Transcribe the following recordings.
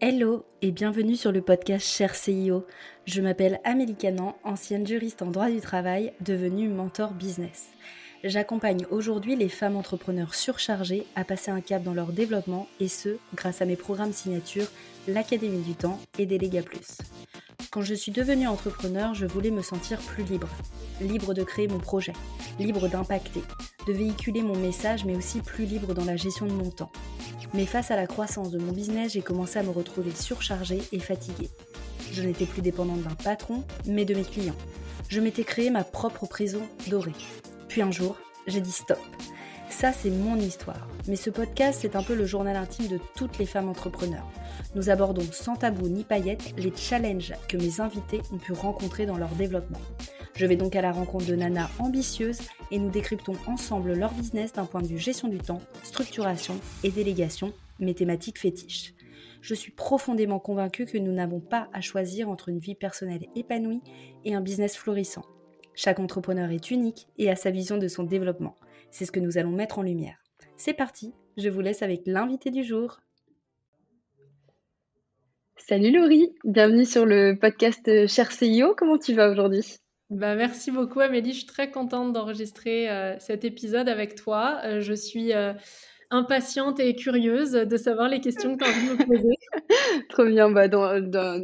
Hello et bienvenue sur le podcast Cher CIO. Je m'appelle Amélie Canan, ancienne juriste en droit du travail, devenue mentor business. J'accompagne aujourd'hui les femmes entrepreneurs surchargées à passer un cap dans leur développement et ce, grâce à mes programmes signature, l'Académie du Temps et Déléga Plus. Quand je suis devenue entrepreneur, je voulais me sentir plus libre. Libre de créer mon projet, libre d'impacter, de véhiculer mon message, mais aussi plus libre dans la gestion de mon temps. Mais face à la croissance de mon business, j'ai commencé à me retrouver surchargée et fatiguée. Je n'étais plus dépendante d'un patron, mais de mes clients. Je m'étais créé ma propre prison dorée. Puis un jour, j'ai dit stop. Ça, c'est mon histoire. Mais ce podcast, c'est un peu le journal intime de toutes les femmes entrepreneurs. Nous abordons sans tabou ni paillettes les challenges que mes invités ont pu rencontrer dans leur développement. Je vais donc à la rencontre de Nana ambitieuses et nous décryptons ensemble leur business d'un point de vue gestion du temps, structuration et délégation, mes thématiques fétiches. Je suis profondément convaincue que nous n'avons pas à choisir entre une vie personnelle épanouie et un business florissant. Chaque entrepreneur est unique et a sa vision de son développement. C'est ce que nous allons mettre en lumière. C'est parti, je vous laisse avec l'invité du jour. Salut Laurie, bienvenue sur le podcast Cher CIO. Comment tu vas aujourd'hui? Bah, merci beaucoup Amélie, je suis très contente d'enregistrer euh, cet épisode avec toi. Euh, je suis euh, impatiente et curieuse de savoir les questions que tu as envie de me poser. Trop bien, bah,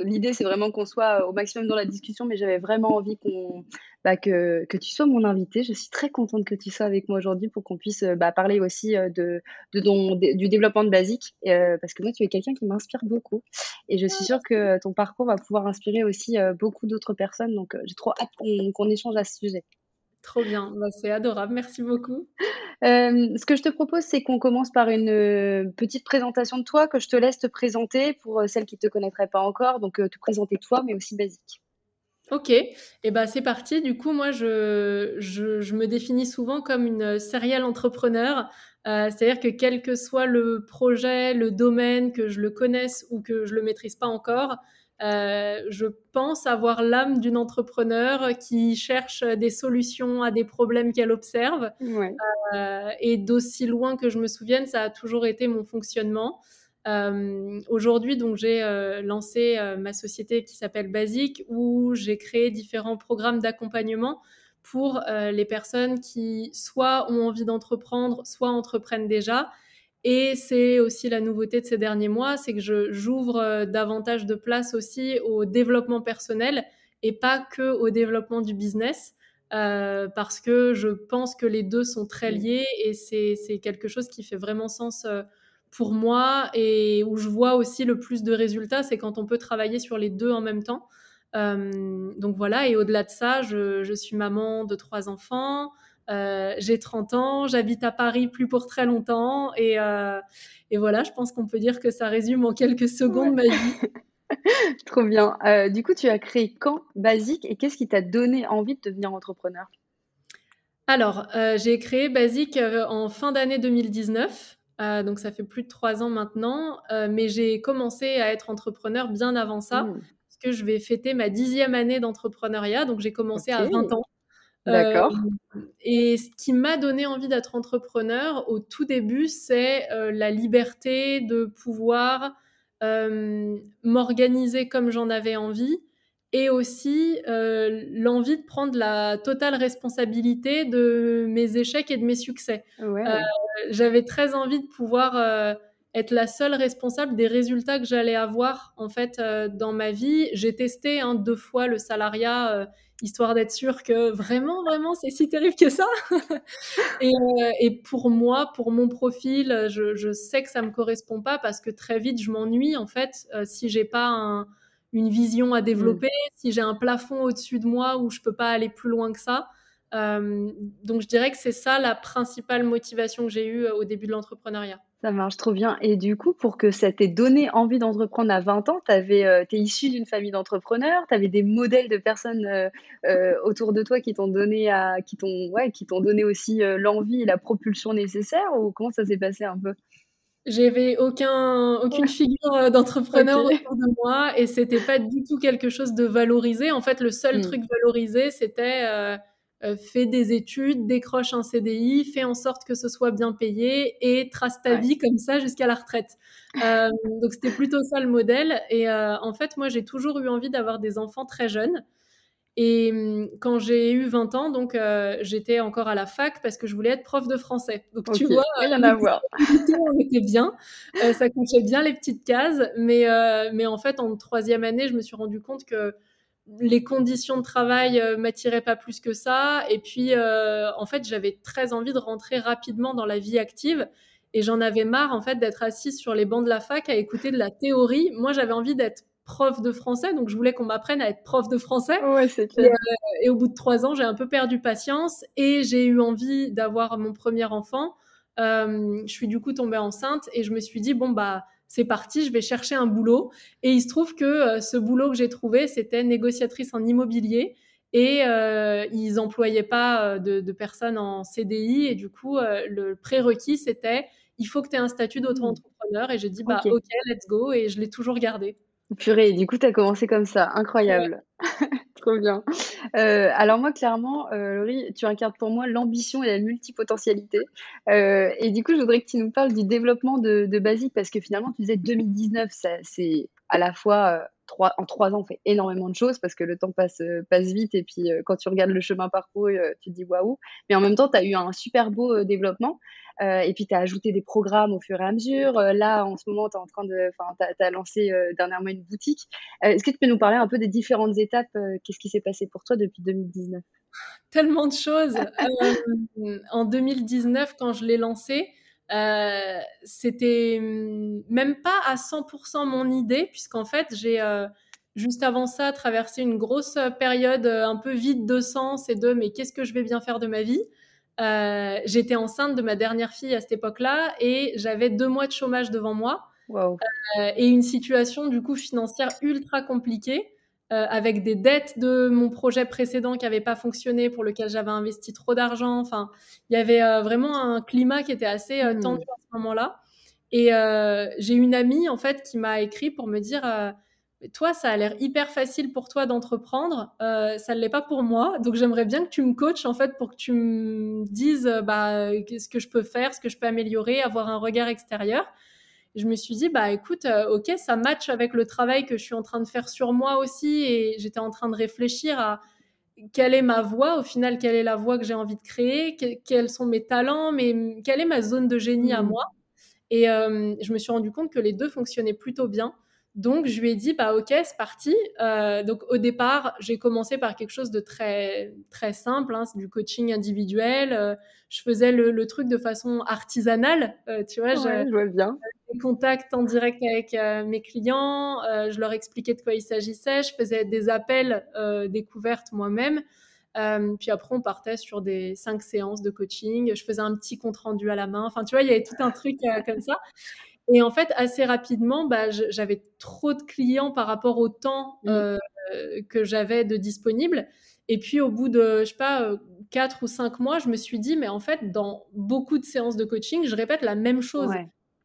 l'idée c'est vraiment qu'on soit au maximum dans la discussion, mais j'avais vraiment envie qu'on bah, que, que, tu sois mon invité. Je suis très contente que tu sois avec moi aujourd'hui pour qu'on puisse bah, parler aussi de, de, du développement de Basique, parce que moi, tu es quelqu'un qui m'inspire beaucoup. Et je suis sûre que ton parcours va pouvoir inspirer aussi beaucoup d'autres personnes. Donc, j'ai trop hâte qu'on échange à ce sujet. Trop bien, bah, c'est adorable, merci beaucoup. ce que je te propose, c'est qu'on commence par une petite présentation de toi, que je te laisse te présenter pour celles qui ne te connaîtraient pas encore. Donc, te présenter toi, mais aussi Basique. Ok, et eh ben c'est parti. Du coup, moi, je, je, me définis souvent comme une serial entrepreneur. Euh, c'est-à-dire que quel que soit le projet, le domaine, que je le connaisse ou que je le maîtrise pas encore, euh, je pense avoir l'âme d'une entrepreneur qui cherche des solutions à des problèmes qu'elle observe. Euh, et d'aussi loin que je me souvienne, ça a toujours été mon fonctionnement. Euh, aujourd'hui, donc j'ai euh, lancé euh, ma société qui s'appelle Basique, où j'ai créé différents programmes d'accompagnement pour les personnes qui soit ont envie d'entreprendre, soit entreprennent déjà. Et c'est aussi la nouveauté de ces derniers mois, c'est que j'ouvre davantage de place aussi au développement personnel et pas que au développement du business. parce que je pense que les deux sont très liés et c'est quelque chose qui fait vraiment sens pour moi et où je vois aussi le plus de résultats, c'est quand on peut travailler sur les deux en même temps. Euh, donc voilà, et au-delà de ça, je, suis maman de trois enfants, euh, j'ai 30 ans, j'habite à Paris plus pour très longtemps, et, euh, et voilà, je pense qu'on peut dire que ça résume en quelques secondes ma vie. Trop bien. du coup, tu as créé quand Basique et qu'est-ce qui t'a donné envie de devenir entrepreneur? Alors, j'ai créé Basique en fin d'année 2019. Euh, donc ça fait plus de trois ans maintenant, euh, mais j'ai commencé à être entrepreneur bien avant ça, mmh. parce que je vais fêter ma dixième année d'entrepreneuriat, donc j'ai commencé à 20 ans. D'accord. Euh, et ce qui m'a donné envie d'être entrepreneur au tout début, c'est la liberté de pouvoir m'organiser comme j'en avais envie, et aussi l'envie de prendre la totale responsabilité de mes échecs et de mes succès. Ouais j'avais très envie de pouvoir euh, être la seule responsable des résultats que j'allais avoir en fait euh, dans ma vie. J'ai testé hein, deux fois le salariat euh, histoire d'être sûre que vraiment vraiment c'est si terrible que ça. et, pour moi, pour mon profil, je, sais que ça me correspond pas parce que très vite je m'ennuie en fait si j'ai pas une vision à développer, mmh. si j'ai un plafond au-dessus de moi où je peux pas aller plus loin que ça. Euh, donc je dirais que c'est ça la principale motivation que j'ai eue euh, au début de l'entrepreneuriat. Ça marche trop bien. Et du coup, pour que ça t'ait donné envie d'entreprendre à 20 ans, tu euh, es issu d'une famille d'entrepreneurs, tu avais des modèles de personnes autour de toi qui t'ont donné, à, qui t'ont, ouais, qui t'ont donné aussi l'envie et la propulsion nécessaire ou comment ça s'est passé un peu? J'avais aucun, aucune figure d'entrepreneur autour de moi et c'était pas du tout quelque chose de valorisé. En fait, le seul mmh. truc valorisé, c'était fais des études, décroche un CDI, fais en sorte que ce soit bien payé et trace ta vie comme ça jusqu'à la retraite. donc c'était plutôt ça le modèle. Et en fait, moi, j'ai toujours eu envie d'avoir des enfants très jeunes. Et mmh, quand j'ai eu 20 ans, donc j'étais encore à la fac parce que je voulais être prof de français. Donc tu vois, rien à voir. on était bien, ça cochait bien les petites cases, mais mais en fait en troisième année, je me suis rendu compte que les conditions de travail m'attiraient pas plus que ça. Et puis en fait, j'avais très envie de rentrer rapidement dans la vie active. Et j'en avais marre en fait d'être assise sur les bancs de la fac à écouter de la théorie. Moi, j'avais envie d'être prof de français, donc je voulais qu'on m'apprenne à être prof de français. Ouais, c'est clair. Euh, et, au bout de trois ans, j'ai un peu perdu patience et j'ai eu envie d'avoir mon premier enfant. Euh, je suis du coup tombée enceinte et je me suis dit bon bah c'est parti, je vais chercher un boulot. Et il se trouve que euh, ce boulot que j'ai trouvé, c'était négociatrice en immobilier et ils employaient pas de, de, personnes en CDI et du coup le prérequis c'était il faut que tu aies un statut d'auto-entrepreneur et j'ai dit bah ok let's go et je l'ai toujours gardé. Purée, du coup, tu commencé comme ça. Incroyable. Trop bien. Euh, alors moi, clairement, euh, Laurie, tu incarnes pour moi l'ambition et la multipotentialité. Euh, et du coup, je voudrais que tu nous parles du développement de, de parce que finalement, tu disais 2019, c'est à la fois en trois ans, on fait énormément de choses parce que le temps passe, passe vite et puis quand tu regardes le chemin parcouru, tu te dis waouh. Mais en même temps, tu as eu un super beau développement. Euh, et puis, tu as ajouté des programmes au fur et à mesure. Euh, là, en ce moment, tu en train de, enfin, tu as, lancé euh, dernièrement une boutique. Est-ce que tu peux nous parler un peu des différentes étapes Qu'est-ce qui s'est passé pour toi depuis 2019 Tellement de choses. en 2019, quand je l'ai lancé, c'était hum, même pas à 100% mon idée, puisqu'en fait, j'ai juste avant ça traversé une grosse période un peu vide de sens et de mais qu'est-ce que je vais bien faire de ma vie? Euh, j'étais enceinte de ma dernière fille à cette époque-là et j'avais deux mois de chômage devant moi euh, et une situation du coup financière ultra compliquée euh, avec des dettes de mon projet précédent qui n'avait pas fonctionné pour lequel j'avais investi trop d'argent. Enfin, il y avait vraiment un climat qui était assez hmm. tendu à ce moment-là. Et j'ai une amie en fait qui m'a écrit pour me dire toi, ça a l'air hyper facile pour toi d'entreprendre, euh, ça ne l'est pas pour moi. Donc, j'aimerais bien que tu me coaches en fait pour que tu me dises euh, bah, ce que je peux faire, ce que je peux améliorer, avoir un regard extérieur. je me suis dit, bah écoute, euh, ok, ça match avec le travail que je suis en train de faire sur moi aussi. Et j'étais en train de réfléchir à quelle est ma voie, au final, quelle est la voie que j'ai envie de créer, quels sont mes talents, mais quelle est ma zone de génie à mmh. moi. Et je me suis rendu compte que les deux fonctionnaient plutôt bien. Donc, je lui ai dit, bah, ok, c'est parti. Euh, donc, au départ, j'ai commencé par quelque chose de très, très simple, hein, c'est du coaching individuel. Euh, je faisais le, truc de façon artisanale, euh, tu vois. je vois bien. Des contacts en direct avec mes clients, je leur expliquais de quoi il s'agissait, je faisais des appels découvertes moi-même. Puis après, on partait sur des cinq séances de coaching. Je faisais un petit compte rendu à la main. Enfin, tu vois, il y avait tout un truc comme ça. Et en fait, assez rapidement, bah, j'avais trop de clients par rapport au temps mmh. euh, que j'avais de disponible. Et puis, au bout de, je sais pas, euh, quatre ou cinq mois, je me suis dit, mais en fait, dans beaucoup de séances de coaching, je répète la même chose.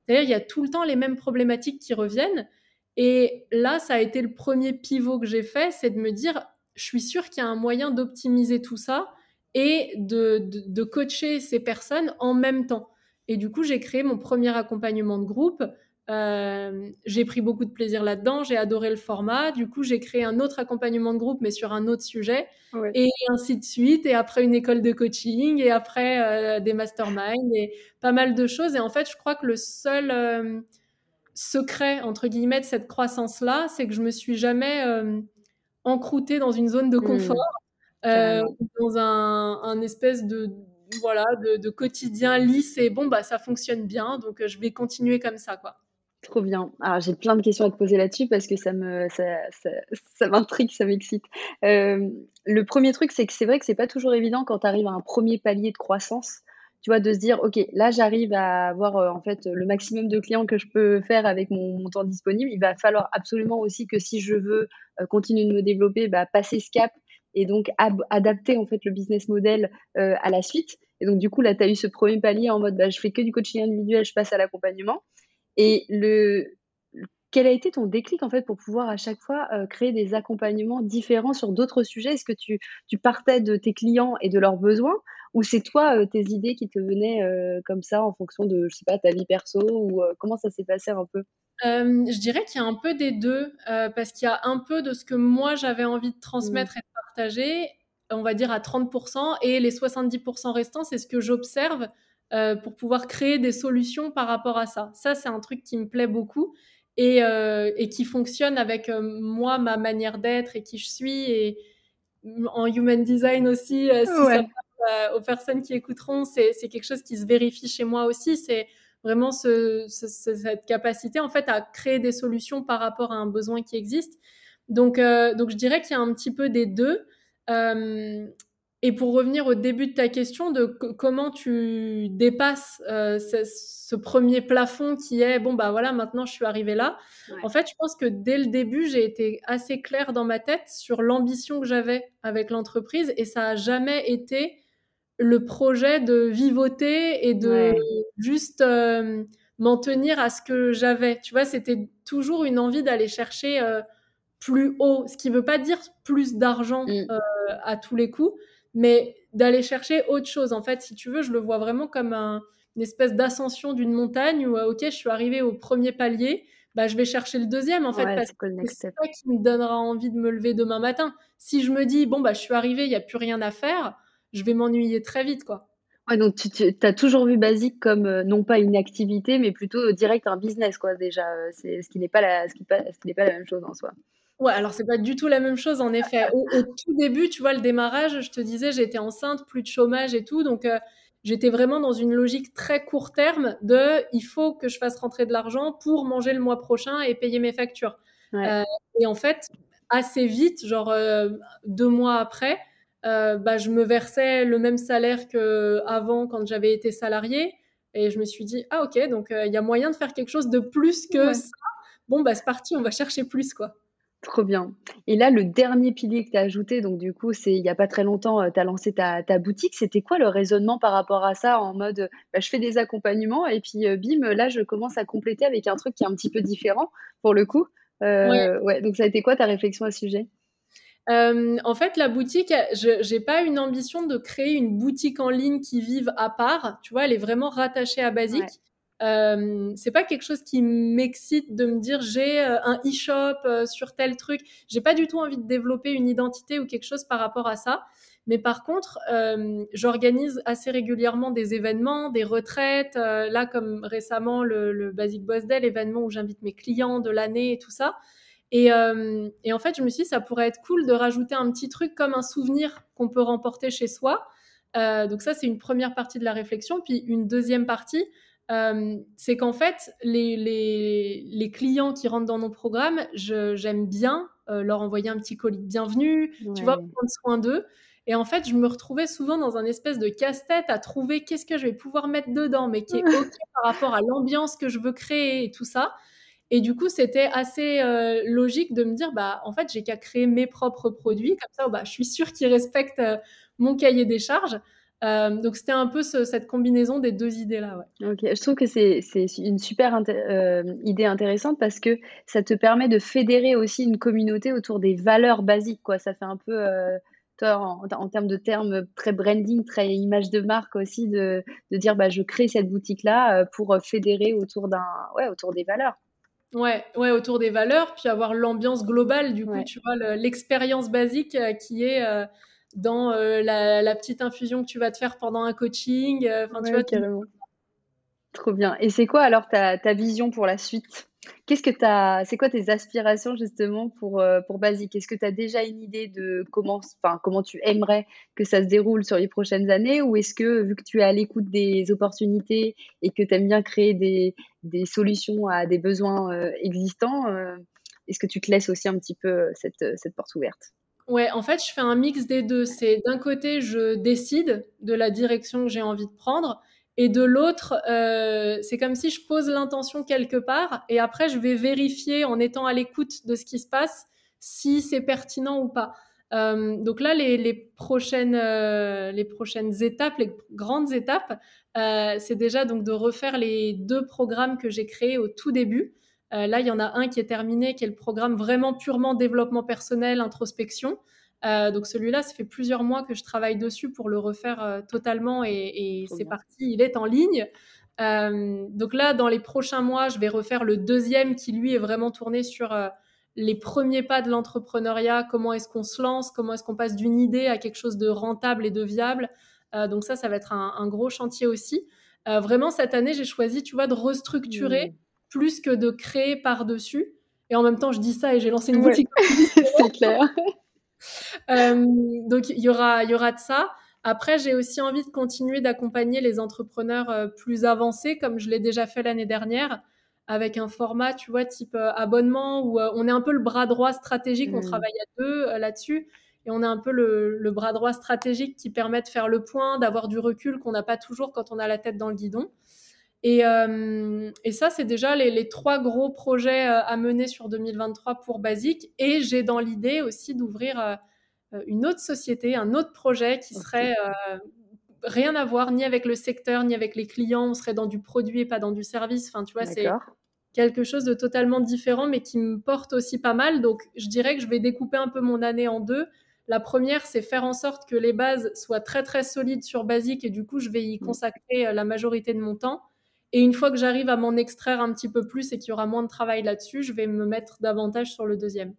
C'est-à-dire, il y a tout le temps les mêmes problématiques qui reviennent. Et là, ça a été le premier pivot que j'ai fait, c'est de me dire, je suis sûre qu'il y a un moyen d'optimiser tout ça et de, de, coacher ces personnes en même temps. Et du coup, j'ai créé mon premier accompagnement de groupe. Euh, j'ai pris beaucoup de plaisir là-dedans, j'ai adoré le format. Du coup, j'ai créé un autre accompagnement de groupe, mais sur un autre sujet, et ainsi de suite. Et après, une école de coaching, et après, euh, des masterminds, et pas mal de choses. Et en fait, je crois que le seul euh, secret, entre guillemets, de cette croissance-là, c'est que je me suis jamais encroûtée dans une zone de mmh. confort, dans un, un espèce de voilà, de, quotidien lisse et bon, bah, ça fonctionne bien, donc euh, je vais continuer comme ça, quoi. Trop bien. Alors, j'ai plein de questions à te poser là-dessus parce que ça me, ça, ça, m'intrigue, ça m'excite. Euh, le premier truc, c'est que c'est vrai que c'est pas toujours évident quand tu arrives à un premier palier de croissance, tu vois, de se dire, OK, là, j'arrive à avoir euh, en fait le maximum de clients que je peux faire avec mon, temps disponible. Il va falloir absolument aussi que si je veux continuer de me développer, bah, passer ce cap et donc adapter en fait le business model euh, à la suite. Et donc du coup là, tu as eu ce premier palier en mode bah, je fais que du coaching individuel, je passe à l'accompagnement. Et quel a été ton déclic en fait pour pouvoir à chaque fois créer des accompagnements différents sur d'autres sujets? Est-ce que tu, partais de tes clients et de leurs besoins? Ou c'est toi tes idées qui te venaient comme ça en fonction de je sais pas ta vie perso ou comment ça s'est passé un peu? Je dirais qu'il y a un peu des deux, parce qu'il y a un peu de ce que moi j'avais envie de transmettre mmh. et de partager, on va dire à 30%, et les 70% restants, c'est ce que j'observe pour pouvoir créer des solutions par rapport à ça. Ça, c'est un truc qui me plaît beaucoup et, et qui fonctionne avec moi, ma manière d'être et qui je suis, et en human design aussi, si ça parle aux personnes qui écouteront, c'est quelque chose qui se vérifie chez moi aussi. C'est vraiment cette capacité en fait à créer des solutions par rapport à un besoin qui existe. Donc, euh, donc je dirais qu'il y a un petit peu des deux. Euh, et pour revenir au début de ta question de comment tu dépasses euh, ce, premier plafond qui est bon bah voilà maintenant je suis arrivée là. En fait, je pense que dès le début j'ai été assez claire dans ma tête sur l'ambition que j'avais avec l'entreprise et ça a jamais été le projet de vivoter et de juste euh, m'en tenir à ce que j'avais. Tu vois, c'était toujours une envie d'aller chercher euh, plus haut, ce qui ne veut pas dire plus d'argent mm. euh, à tous les coups, mais d'aller chercher autre chose. En fait, si tu veux, je le vois vraiment comme une espèce d'ascension d'une montagne où, ok, je suis arrivée au premier palier, bah, je vais chercher le deuxième, en fait, parce que c'est ça qui me donnera envie de me lever demain matin. Si je me dis, bon, bah, je suis arrivée, il n'y a plus rien à faire, je vais m'ennuyer très vite, quoi. Ouais, donc tu, as toujours vu Basique comme euh, non pas une activité, mais plutôt direct un business, quoi, déjà. Euh, c'est ce qui n'est pas, la, ce qui, ce qui n'est pas la même chose en soi. Ouais, alors c'est pas du tout la même chose, en effet. Au, tout début, tu vois, le démarrage, je te disais, j'étais enceinte, plus de chômage et tout, donc euh, j'étais vraiment dans une logique très court terme de il faut que je fasse rentrer de l'argent pour manger le mois prochain et payer mes factures. et en fait, assez vite, genre deux mois après, euh, bah, je me versais le même salaire qu'avant quand j'avais été salarié. Et je me suis dit, ah ok, donc euh, il y a moyen de faire quelque chose de plus que ça. Bon, bah c'est parti, on va chercher plus, quoi. Trop bien. Et là, le dernier pilier que tu as ajouté, donc du coup, c'est il n'y a pas très longtemps, euh, tu as lancé ta, ta boutique. C'était quoi le raisonnement par rapport à ça en mode, bah, je fais des accompagnements et puis bim, là, je commence à compléter avec un truc qui est un petit peu différent pour le coup. ouais. donc ça a été quoi ta réflexion à ce sujet? Euh, en fait, la boutique, je n'ai pas une ambition de créer une boutique en ligne qui vive à part. Tu vois, elle est vraiment rattachée à Basique. Ce Euh, c'est pas quelque chose qui m'excite de me dire j'ai euh, un e-shop euh, sur tel truc. J'ai pas du tout envie de développer une identité ou quelque chose par rapport à ça. Mais par contre, j'organise assez régulièrement des événements, des retraites. là, comme récemment le, le Basic Boss Day, l'événement où j'invite mes clients de l'année et tout ça. Euh, et, en fait, je me suis dit, ça pourrait être cool de rajouter un petit truc comme un souvenir qu'on peut remporter chez soi. Euh, donc ça, c'est une première partie de la réflexion. Puis une deuxième partie, euh, c'est qu'en fait, les, les, clients qui rentrent dans nos programmes, j'aime bien leur envoyer un petit colis de bienvenue, tu vois, prendre soin d'eux. Et en fait, je me retrouvais souvent dans un espèce de casse-tête à trouver qu'est-ce que je vais pouvoir mettre dedans, mais qui est OK par rapport à l'ambiance que je veux créer et tout ça. Et du coup, c'était assez euh, logique de me dire, bah, en fait, j'ai qu'à créer mes propres produits. Comme ça, bah, je suis sûre qu'ils respectent euh, mon cahier des charges. Euh, donc, c'était un peu cette combinaison des deux idées-là. Ouais. Je trouve que c'est une super idée intéressante parce que ça te permet de fédérer aussi une communauté autour des valeurs basiques. Quoi. Ça fait un peu, toi, en, termes de termes très branding, très image de marque aussi, de, de dire, bah, je crée cette boutique-là pour fédérer autour, ouais, autour des valeurs. Ouais, ouais, autour des valeurs, puis avoir l'ambiance globale, du coup, tu vois, l'expérience basique euh, qui est euh, dans euh, la, petite infusion que tu vas te faire pendant un coaching. Enfin, tu vois, carrément. Trop bien. Et c'est quoi alors ta, ta vision pour la suite? Qu'est-ce que tu c'est quoi tes aspirations justement pour, euh, pour Basique? Est-ce que tu as déjà une idée de comment, enfin, comment tu aimerais que ça se déroule sur les prochaines années? Ou est-ce que, vu que tu es à l'écoute des opportunités et que tu aimes bien créer des, des, solutions à des besoins euh, existants, euh, est-ce que tu te laisses aussi un petit peu cette, cette porte ouverte? Ouais, en fait, je fais un mix des deux. C'est d'un côté, je décide de la direction que j'ai envie de prendre. Et de l'autre, euh, c'est comme si je pose l'intention quelque part et après je vais vérifier en étant à l'écoute de ce qui se passe si c'est pertinent ou pas. Euh, donc là, les, prochaines, euh, les prochaines étapes, les grandes étapes, c'est déjà donc de refaire les deux programmes que j'ai créés au tout début. là, il y en a un qui est terminé, qui est le programme vraiment purement développement personnel, introspection. Donc celui-là, ça fait plusieurs mois que je travaille dessus pour le refaire totalement et, c'est parti, il est en ligne. donc là, dans les prochains mois, je vais refaire le deuxième qui, lui, est vraiment tourné sur les premiers pas de l'entrepreneuriat, comment est-ce qu'on se lance, comment est-ce qu'on passe d'une idée à quelque chose de rentable et de viable? Euh, donc ça, ça va être un, gros chantier aussi. Euh, vraiment, cette année, j'ai choisi, tu vois, de restructurer mmh. plus que de créer par-dessus. Et en même temps, je dis ça et j'ai lancé une boutique. C'est clair. Euh, donc, il y aura, y aura de ça. Après, j'ai aussi envie de continuer d'accompagner les entrepreneurs plus avancés, comme je l'ai déjà fait l'année dernière avec un format, tu vois, type euh, abonnement, où euh, on est un peu le bras droit stratégique, on mmh. travaille à deux euh, là-dessus, et on est un peu le, bras droit stratégique qui permet de faire le point, d'avoir du recul qu'on n'a pas toujours quand on a la tête dans le guidon. Et, et ça, c'est déjà les, trois gros projets à mener sur 2023 pour Basique. Et j'ai dans l'idée aussi d'ouvrir une autre société, un autre projet qui serait rien à voir ni avec le secteur, ni avec les clients. On serait dans du produit et pas dans du service. Enfin, tu vois, c'est quelque chose de totalement différent, mais qui me porte aussi pas mal. Donc, je dirais que je vais découper un peu mon année en deux. La première, c'est faire en sorte que les bases soient très très solides sur Basique et du coup, je vais y mm. consacrer euh, la majorité de mon temps. Et une fois que j'arrive à m'en extraire un petit peu plus et qu'il y aura moins de travail là-dessus, je vais me mettre davantage sur le deuxième.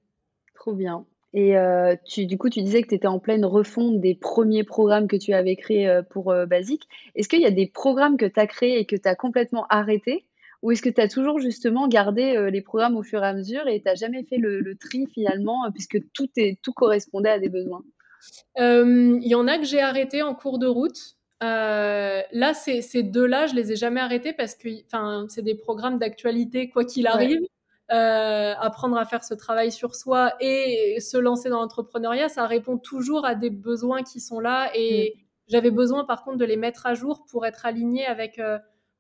Trop bien. Et euh, tu, du coup, tu disais que tu étais en pleine refonte des premiers programmes que tu avais créés euh, pour Basique. Est-ce qu'il y a des programmes que tu as créés et que tu as complètement arrêtés? Ou est-ce que tu as toujours justement gardé euh, les programmes au fur et à mesure et tu n'as jamais fait le, tri finalement, euh, puisque tout, est, tout correspondait à des besoins? Il y en a que j'ai arrêté en cours de route. Euh, là, ces, ces deux-là, je les ai jamais arrêtés parce que c'est des programmes d'actualité, quoi qu'il arrive. apprendre à faire ce travail sur soi et se lancer dans l'entrepreneuriat, ça répond toujours à des besoins qui sont là. Et mm. j'avais besoin, par contre, de les mettre à jour pour être aligné avec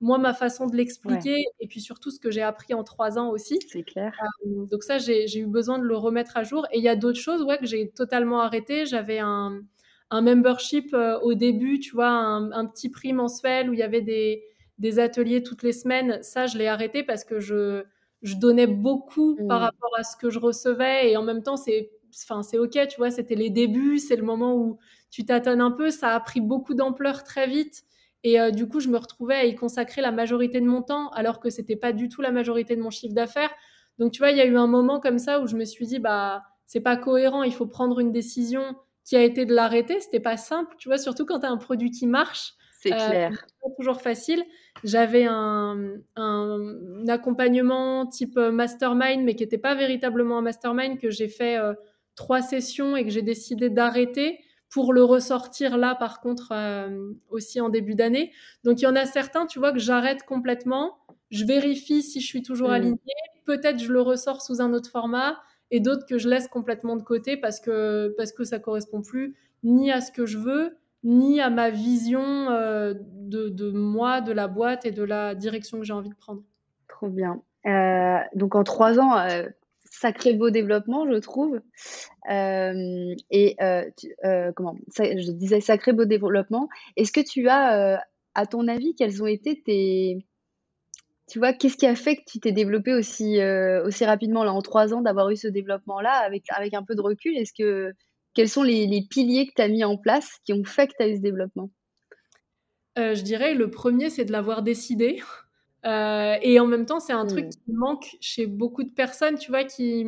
moi, ma façon de l'expliquer, et puis surtout ce que j'ai appris en trois ans aussi. C'est clair. Euh, donc ça, j'ai eu besoin de le remettre à jour. Et il y a d'autres choses ouais, que j'ai totalement arrêté. J'avais un, un, membership euh, au début, tu vois, un, petit prix mensuel où il y avait des, des, ateliers toutes les semaines. Ça, je l'ai arrêté parce que je, je donnais beaucoup par mmh. rapport à ce que je recevais. Et en même temps, c'est enfin c'est ok tu vois c'était les débuts c'est le moment où tu tâtonnes un peu ça a pris beaucoup d'ampleur très vite et euh, du coup, je me retrouvais à y consacrer la majorité de mon temps, alors que c'était pas du tout la majorité de mon chiffre d'affaires. Donc, tu vois, il y a eu un moment comme ça où je me suis dit, bah, c'est pas cohérent, il faut prendre une décision qui a été de l'arrêter. C'était pas simple, tu vois, surtout quand tu as un produit qui marche. C'est euh, clair. pas toujours facile. J'avais un, un, accompagnement type euh, mastermind, mais qui n'était pas véritablement un mastermind, que j'ai fait trois sessions et que j'ai décidé d'arrêter pour le ressortir là, par contre, euh, aussi en début d'année. Donc, il y en a certains, tu vois, que j'arrête complètement. Je vérifie si je suis toujours mmh. alignée. Peut-être je le ressors sous un autre format. Et d'autres que je laisse complètement de côté parce que, parce que ça correspond plus ni à ce que je veux, ni à ma vision euh, de, de, moi, de la boîte et de la direction que j'ai envie de prendre. Trop bien. Euh, donc en trois ans, sacré beau développement, je trouve. Euh, et euh, euh, comment Je disais sacré beau développement. Est-ce que tu as, à ton avis, quels ont été tes. Tu vois, qu'est-ce qui a fait que tu t'es développé aussi, aussi rapidement, là, en trois ans, d'avoir eu ce développement-là, avec, avec un peu de recul? Est-ce que. Quels sont les, les piliers que tu as mis en place qui ont fait que tu as eu ce développement? Je dirais, le premier, c'est de l'avoir décidé. Euh, et en même temps, c'est un truc mmh. qui manque chez beaucoup de personnes, tu vois, qui,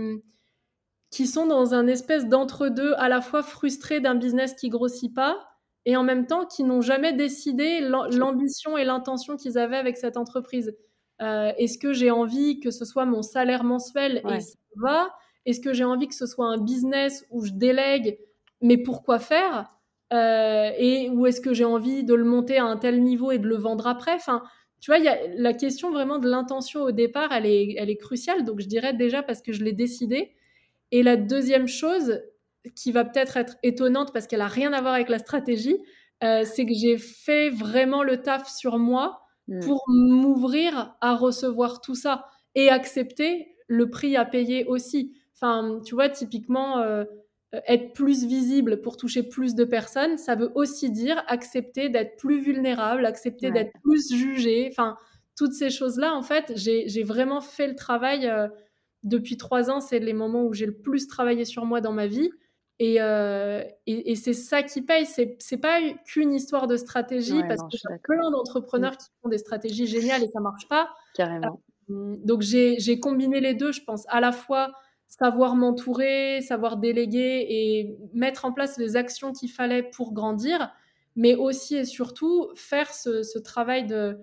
qui sont dans un espèce d'entre-deux, à la fois frustrés d'un business qui grossit pas, et en même temps qui n'ont jamais décidé l'ambition et l'intention qu'ils avaient avec cette entreprise. Euh, Est-ce que j'ai envie que ce soit mon salaire mensuel? Et ça va. Est-ce que j'ai envie que ce soit un business où je délègue, mais pourquoi faire? Euh, Et ou est-ce que j'ai envie de le monter à un tel niveau et de le vendre après? Enfin, tu vois, y a la question vraiment de l'intention au départ, elle est, elle est cruciale. Donc, je dirais déjà parce que je l'ai décidé. Et la deuxième chose, qui va peut-être être étonnante parce qu'elle a rien à voir avec la stratégie, euh, c'est que j'ai fait vraiment le taf sur moi hmm. pour m'ouvrir à recevoir tout ça et accepter le prix à payer aussi. Enfin, tu vois, typiquement, euh, euh, être plus visible pour toucher plus de personnes, ça veut aussi dire accepter d'être plus vulnérable, accepter d'être plus jugé. Enfin, toutes ces choses-là, en fait, j'ai vraiment fait le travail. depuis trois ans, c'est les moments où j'ai le plus travaillé sur moi dans ma vie. Et, et, c'est ça qui paye. C'est pas qu'une histoire de stratégie, parce que y a plein d'entrepreneurs qui font des stratégies géniales et ça marche pas. Carrément. donc j'ai combiné les deux, je pense, à la fois savoir m'entourer, savoir déléguer et mettre en place les actions qu'il fallait pour grandir, mais aussi et surtout faire ce, travail de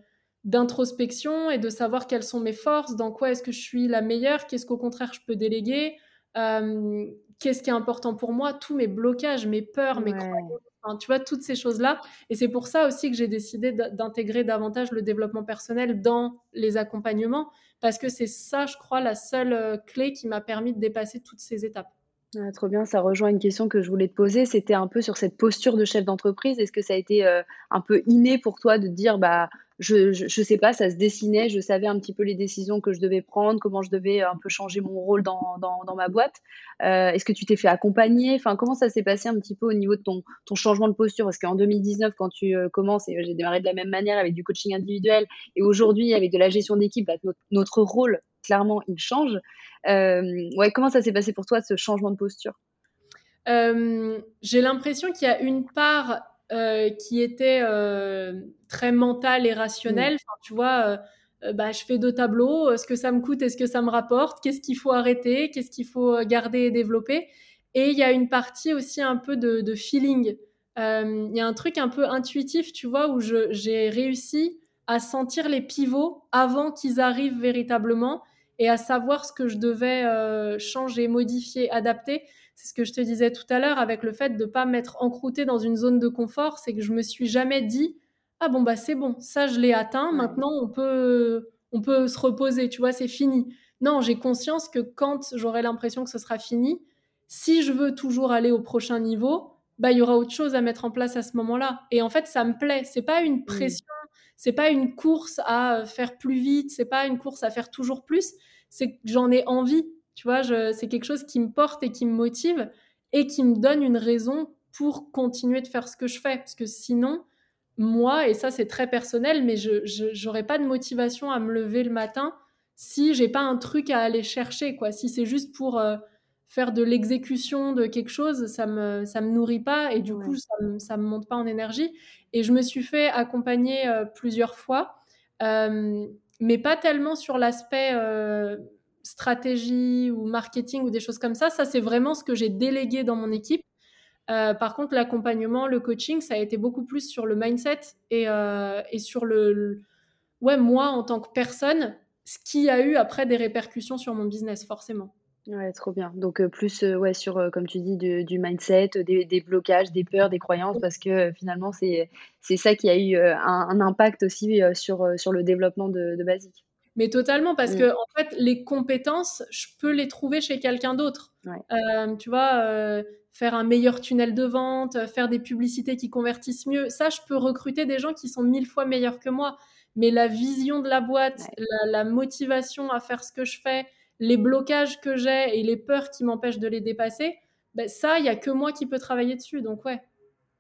d'introspection et de savoir quelles sont mes forces, dans quoi est-ce que je suis la meilleure, qu'est-ce qu'au contraire je peux déléguer, euh, qu'est-ce qui est important pour moi, tous mes blocages, mes peurs, mes croyances, tu vois, toutes ces choses-là. Et c'est pour ça aussi que j'ai décidé d'intégrer davantage le développement personnel dans les accompagnements, parce que c'est ça, je crois, la seule clé qui m'a permis de dépasser toutes ces étapes. Ah, trop bien, ça rejoint une question que je voulais te poser. C'était un peu sur cette posture de chef d'entreprise. Est-ce que ça a été euh, un peu inné pour toi de dire, bah, je, je, sais pas, ça se dessinait, je savais un petit peu les décisions que je devais prendre, comment je devais un peu changer mon rôle dans, dans, dans ma boîte. Euh, Est-ce que tu t'es fait accompagner? Enfin, comment ça s'est passé un petit peu au niveau de ton, ton changement de posture? Parce qu'en 2019, quand tu euh, commences, et j'ai démarré de la même manière avec du coaching individuel, et aujourd'hui avec de la gestion d'équipe, bah, notre, notre, rôle, clairement, il change. Euh, ouais, comment ça s'est passé pour toi, ce changement de posture? J'ai l'impression qu'il y a une part euh, qui était euh, très mental et rationnel. Enfin, tu vois, euh, bah, je fais deux tableaux, ce que ça me coûte, est-ce que ça me rapporte, qu'est-ce qu'il faut arrêter, qu'est-ce qu'il faut garder et développer? Et il y a une partie aussi un peu de, de feeling. Il y a un truc un peu intuitif, tu vois, où j'ai réussi à sentir les pivots avant qu'ils arrivent véritablement et à savoir ce que je devais changer, modifier, adapter c'est ce que je te disais tout à l'heure avec le fait de ne pas m'être encroûté dans une zone de confort, c'est que je me suis jamais dit ah bon bah c'est bon, ça je l'ai atteint, maintenant on peut on peut se reposer, tu vois, c'est fini. Non, j'ai conscience que quand j'aurai l'impression que ce sera fini, si je veux toujours aller au prochain niveau, bah il y aura autre chose à mettre en place à ce moment-là. Et en fait, ça me plaît. C'est pas une pression, c'est pas une course à faire plus vite, c'est pas une course à faire toujours plus. C'est que j'en ai envie. Tu vois, c'est quelque chose qui me porte et qui me motive et qui me donne une raison pour continuer de faire ce que je fais. Parce que sinon, moi, et ça c'est très personnel, mais je n'aurais pas de motivation à me lever le matin si j'ai pas un truc à aller chercher. quoi. Si c'est juste pour euh, faire de l'exécution de quelque chose, ça me, ça me nourrit pas et du coup, ça me, ça me monte pas en énergie. Et je me suis fait accompagner euh, plusieurs fois, euh, mais pas tellement sur l'aspect stratégie ou marketing ou des choses comme ça. Ça, c'est vraiment ce que j'ai délégué dans mon équipe. Euh, par contre, l'accompagnement, le coaching, ça a été beaucoup plus sur le mindset et, euh, et sur le, ouais, moi en tant que personne, ce qui a eu après des répercussions sur mon business, forcément. Ouais, trop bien. Donc, euh, plus, ouais, sur, comme tu dis, du mindset, des, des, blocages, des peurs, des croyances, parce que finalement, c'est ça qui a eu un, impact aussi sur, sur le développement de, de Basique. Mais totalement, parce que en fait, les compétences, je peux les trouver chez quelqu'un d'autre. Euh, tu vois, euh, faire un meilleur tunnel de vente, faire des publicités qui convertissent mieux, ça, je peux recruter des gens qui sont mille fois meilleurs que moi. Mais la vision de la boîte, la, motivation à faire ce que je fais, les blocages que j'ai et les peurs qui m'empêchent de les dépasser, ben ça, il y a que moi qui peux travailler dessus. Donc ouais.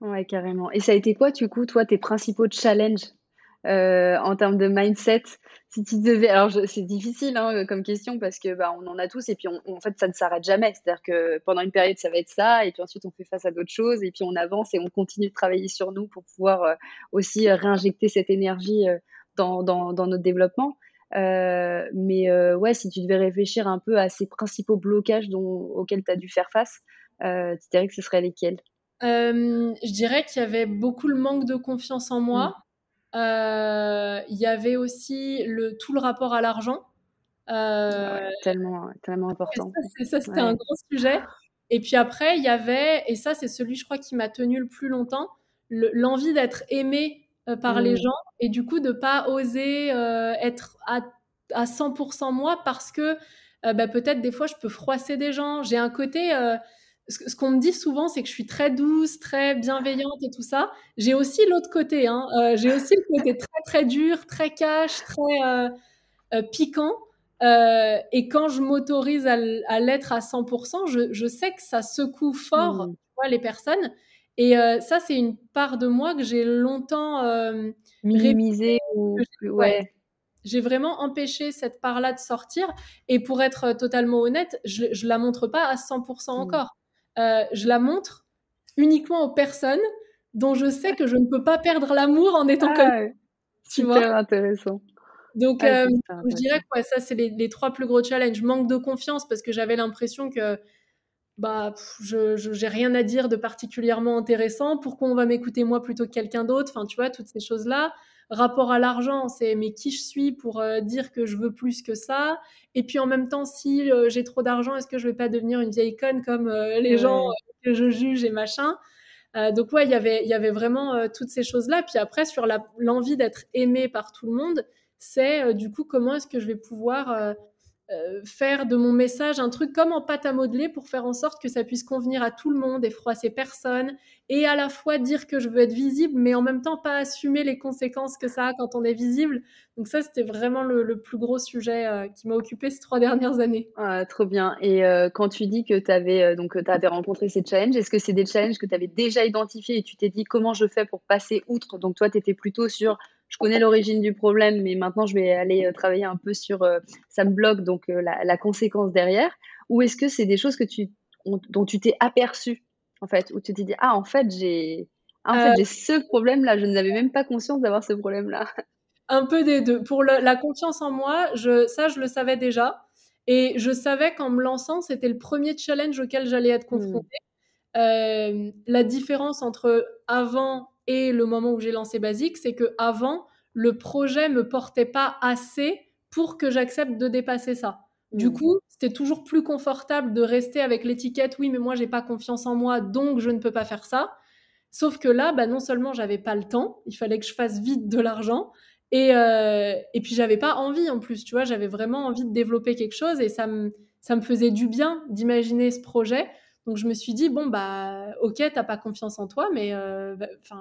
Ouais, carrément. Et ça a été quoi, du coup, toi, tes principaux challenges euh, en termes de mindset? Si tu devais alors c'est difficile hein, comme question parce que bah, on en a tous et puis en fait ça ne s'arrête jamais c'est-à-dire que pendant une période ça va être ça et puis ensuite on fait face à d'autres choses et puis on avance et on continue de travailler sur nous pour pouvoir euh, aussi réinjecter cette énergie euh, dans, dans, dans, notre développement mais ouais si tu devais réfléchir un peu à ces principaux blocages dont, auxquels tu as dû faire face tu dirais que ce serait lesquels? Je dirais qu'il y avait beaucoup le manque de confiance en moi. Mmh. Euh, il y avait aussi le, tout le rapport à l'argent. Euh, tellement, tellement important. Ça, c'était un gros sujet. Et puis après, il y avait, et ça, c'est celui, je crois, qui m'a tenu le plus longtemps, l'envie d'être aimé euh, par les mmh. gens et du coup de pas oser être à, à 100% moi parce que bah, peut-être des fois je peux froisser des gens. J'ai un côté, ce qu'on me dit souvent, c'est que je suis très douce, très bienveillante et tout ça. J'ai aussi l'autre côté. Hein. Euh, j'ai aussi le côté très, très dur, très cash, très euh, euh, piquant. et quand je m'autorise à, l'être à 100%, je, je, sais que ça secoue fort mmh. les personnes. Et ça, c'est une part de moi que j'ai longtemps minimisé. Ou... Ouais. j'ai vraiment empêché cette part-là de sortir. Et pour être totalement honnête, je, je la montre pas à 100% mmh. encore. Euh, je la montre uniquement aux personnes dont je sais que je ne peux pas perdre l'amour en étant comme. Ah tu super intéressant. Donc, ah, euh, je dirais que ça, c'est les, les, trois plus gros challenges. Manque de confiance parce que j'avais l'impression que bah, je j'ai rien à dire de particulièrement intéressant. Pourquoi on va m'écouter moi plutôt que quelqu'un d'autre? Enfin, tu vois, toutes ces choses-là. Rapport à l'argent, c'est mais qui je suis pour euh, dire que je veux plus que ça? Et puis en même temps, si euh, j'ai trop d'argent, est-ce que je vais pas devenir une vieille conne comme euh, les gens que je juge et machin? Donc ouais, y il y avait vraiment toutes ces choses-là. Puis après, sur l'envie d'être aimé par tout le monde, c'est du coup comment est-ce que je vais pouvoir euh, faire de mon message un truc comme en pâte à modeler pour faire en sorte que ça puisse convenir à tout le monde et froisser personne et à la fois dire que je veux être visible mais en même temps pas assumer les conséquences que ça a quand on est visible. Donc ça c'était vraiment le, plus gros sujet euh, qui m'a occupé ces trois dernières années. Ah, trop bien. Et euh, quand tu dis que tu avais donc tu avais rencontré ces challenges, est-ce que c'est des challenges que tu avais déjà identifiés et tu t'es dit comment je fais pour passer outre? Donc toi tu étais plutôt sur je connais l'origine du problème, mais maintenant je vais aller euh, travailler un peu sur euh, ça me bloque, donc euh, la, conséquence derrière. Ou est-ce que c'est des choses que tu, dont tu t'es aperçu, en fait, où tu t'es dit, ah, en fait, j'ai en fait, j'ai ce problème-là, je n'avais même pas conscience d'avoir ce problème-là. Un peu des deux. Pour la confiance en moi, je, ça, je le savais déjà. Et je savais qu'en me lançant, c'était le premier challenge auquel j'allais être mmh. confrontée. la différence entre avant et le moment où j'ai lancé Basique, c'est que avant le projet me portait pas assez pour que j'accepte de dépasser ça. Du mmh. coup, c'était toujours plus confortable de rester avec l'étiquette oui, mais moi j'ai pas confiance en moi, donc je ne peux pas faire ça. Sauf que là, bah, non seulement j'avais pas le temps, il fallait que je fasse vite de l'argent, et, euh, et puis j'avais pas envie en plus, tu vois, j'avais vraiment envie de développer quelque chose et ça me, ça me faisait du bien d'imaginer ce projet. Donc je me suis dit bon bah ok t'as pas confiance en toi mais euh,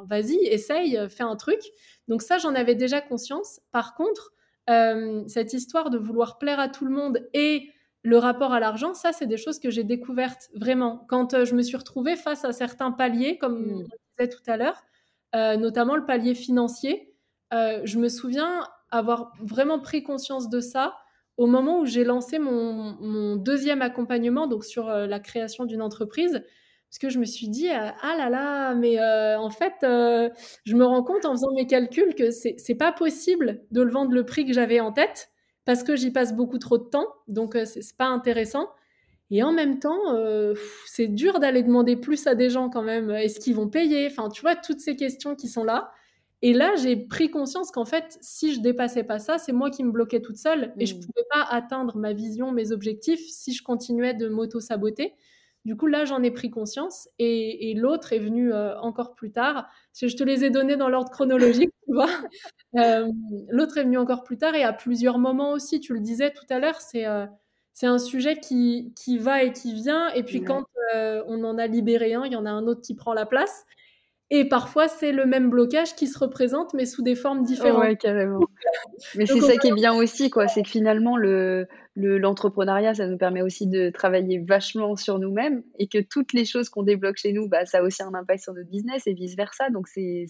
vas-y essaye euh, fais un truc. Donc ça j'en avais déjà conscience. Par contre euh, cette histoire de vouloir plaire à tout le monde et le rapport à l'argent, ça c'est des choses que j'ai découvertes vraiment quand je me suis retrouvée face à certains paliers comme mmh. on disait tout à l'heure, notamment le palier financier. je me souviens avoir vraiment pris conscience de ça au moment où j'ai lancé mon, deuxième accompagnement, donc sur euh, la création d'une entreprise, parce que je me suis dit, euh, ah là là, mais euh, en fait, je me rends compte en faisant mes calculs que c'est pas possible de le vendre le prix que j'avais en tête, parce que j'y passe beaucoup trop de temps, donc c'est pas intéressant. Et en même temps, c'est dur d'aller demander plus à des gens quand même. Est-ce qu'ils vont payer? Enfin, tu vois, toutes ces questions qui sont là. Et là, j'ai pris conscience qu'en fait, si je dépassais pas ça, c'est moi qui me bloquais toute seule et je mmh. pouvais pas atteindre ma vision, mes objectifs si je continuais de m'auto-saboter. Du coup, là, j'en ai pris conscience et, l'autre est venu euh, encore plus tard. Je te les ai donnés dans l'ordre chronologique, tu vois. Euh, l'autre est venu encore plus tard et à plusieurs moments aussi. Tu le disais tout à l'heure, c'est euh, c'est un sujet qui, qui va et qui vient. Et puis quand on en a libéré un, il y en a un autre qui prend la place. Et parfois, c'est le même blocage qui se représente, mais sous des formes différentes. Ouais, carrément. mais c'est ça qui est bien aussi, quoi. C'est que finalement, le, l'entrepreneuriat, ça nous permet aussi de travailler vachement sur nous-mêmes et que toutes les choses qu'on débloque chez nous, bah, ça a aussi un impact sur notre business et vice-versa. Donc, c'est,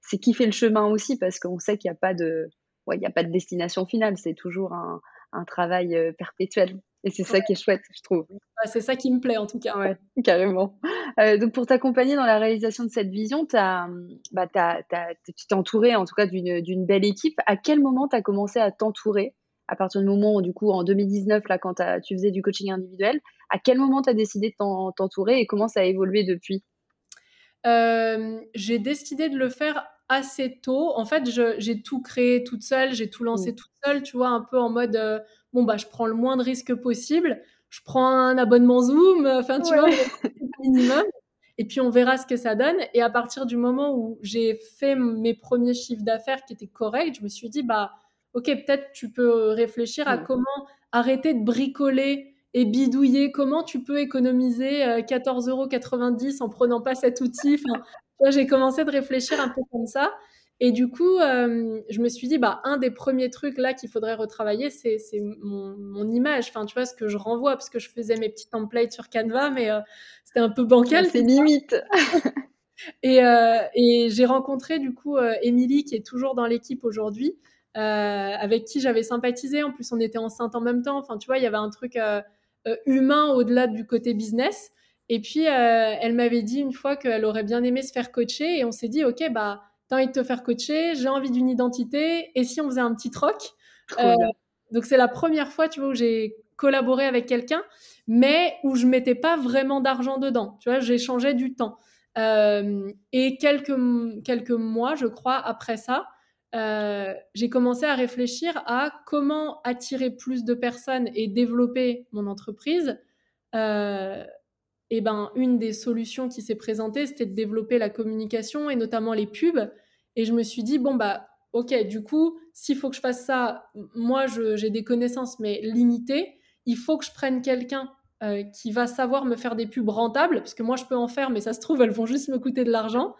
fait le chemin aussi parce qu'on sait qu'il n'y a pas de, ouais, il y a pas de destination finale. C'est toujours un, un travail euh, perpétuel. Et c'est ça qui est chouette, je trouve. c'est ça qui me plaît en tout cas. Ouais, carrément. Euh, donc pour t'accompagner dans la réalisation de cette vision, as, bah, tu t'es entouré en tout cas d'une belle équipe. À quel moment tu as commencé à t'entourer? À partir du moment où du coup en 2019, là, quand tu faisais du coaching individuel, à quel moment tu as décidé de t'entourer et comment ça a évolué depuis? Euh, J'ai décidé de le faire assez tôt. En fait, j'ai tout créé toute seule, j'ai tout lancé mmh. toute seule, tu vois, un peu en mode euh, bon bah je prends le moins de risques possible, je prends un abonnement Zoom, enfin tu vois, minimum. Et puis on verra ce que ça donne. Et à partir du moment où j'ai fait mes premiers chiffres d'affaires qui étaient corrects, je me suis dit bah ok peut-être tu peux réfléchir à mmh. comment arrêter de bricoler et bidouiller. Comment tu peux économiser 14,90 euh, euros en prenant pas cet outil? Enfin, j'ai commencé de réfléchir un peu comme ça. Et du coup, euh, je me suis dit, bah, un des premiers trucs là qu'il faudrait retravailler, c'est mon, image. Enfin, tu vois, ce que je renvoie, parce que je faisais mes petits templates sur Canva, mais euh, c'était un peu bancal. C'est limite. et, euh, et j'ai rencontré du coup Émilie, qui est toujours dans l'équipe aujourd'hui, avec qui j'avais sympathisé. En plus, on était enceinte en même temps. Enfin, tu vois, il y avait un truc humain au-delà du côté business. Et puis, elle m'avait dit une fois qu'elle aurait bien aimé se faire coacher. Et on s'est dit, OK, bah, t'as envie de te faire coacher, j'ai envie d'une identité. Et si on faisait un petit troc Donc, c'est la première fois, tu vois, où j'ai collaboré avec quelqu'un, mais où je mettais pas vraiment d'argent dedans. Tu vois, j'échangeais du temps. Euh, et quelques, quelques mois, je crois, après ça, euh, j'ai commencé à réfléchir à comment attirer plus de personnes et développer mon entreprise. Euh, et ben, une des solutions qui s'est présentée, c'était de développer la communication et notamment les pubs. Et je me suis dit, bon, bah, ok, du coup, s'il faut que je fasse ça, moi, j'ai des connaissances, mais limitées. Il faut que je prenne quelqu'un euh, qui va savoir me faire des pubs rentables, parce que moi je peux en faire, mais ça se trouve, elles vont juste me coûter de l'argent.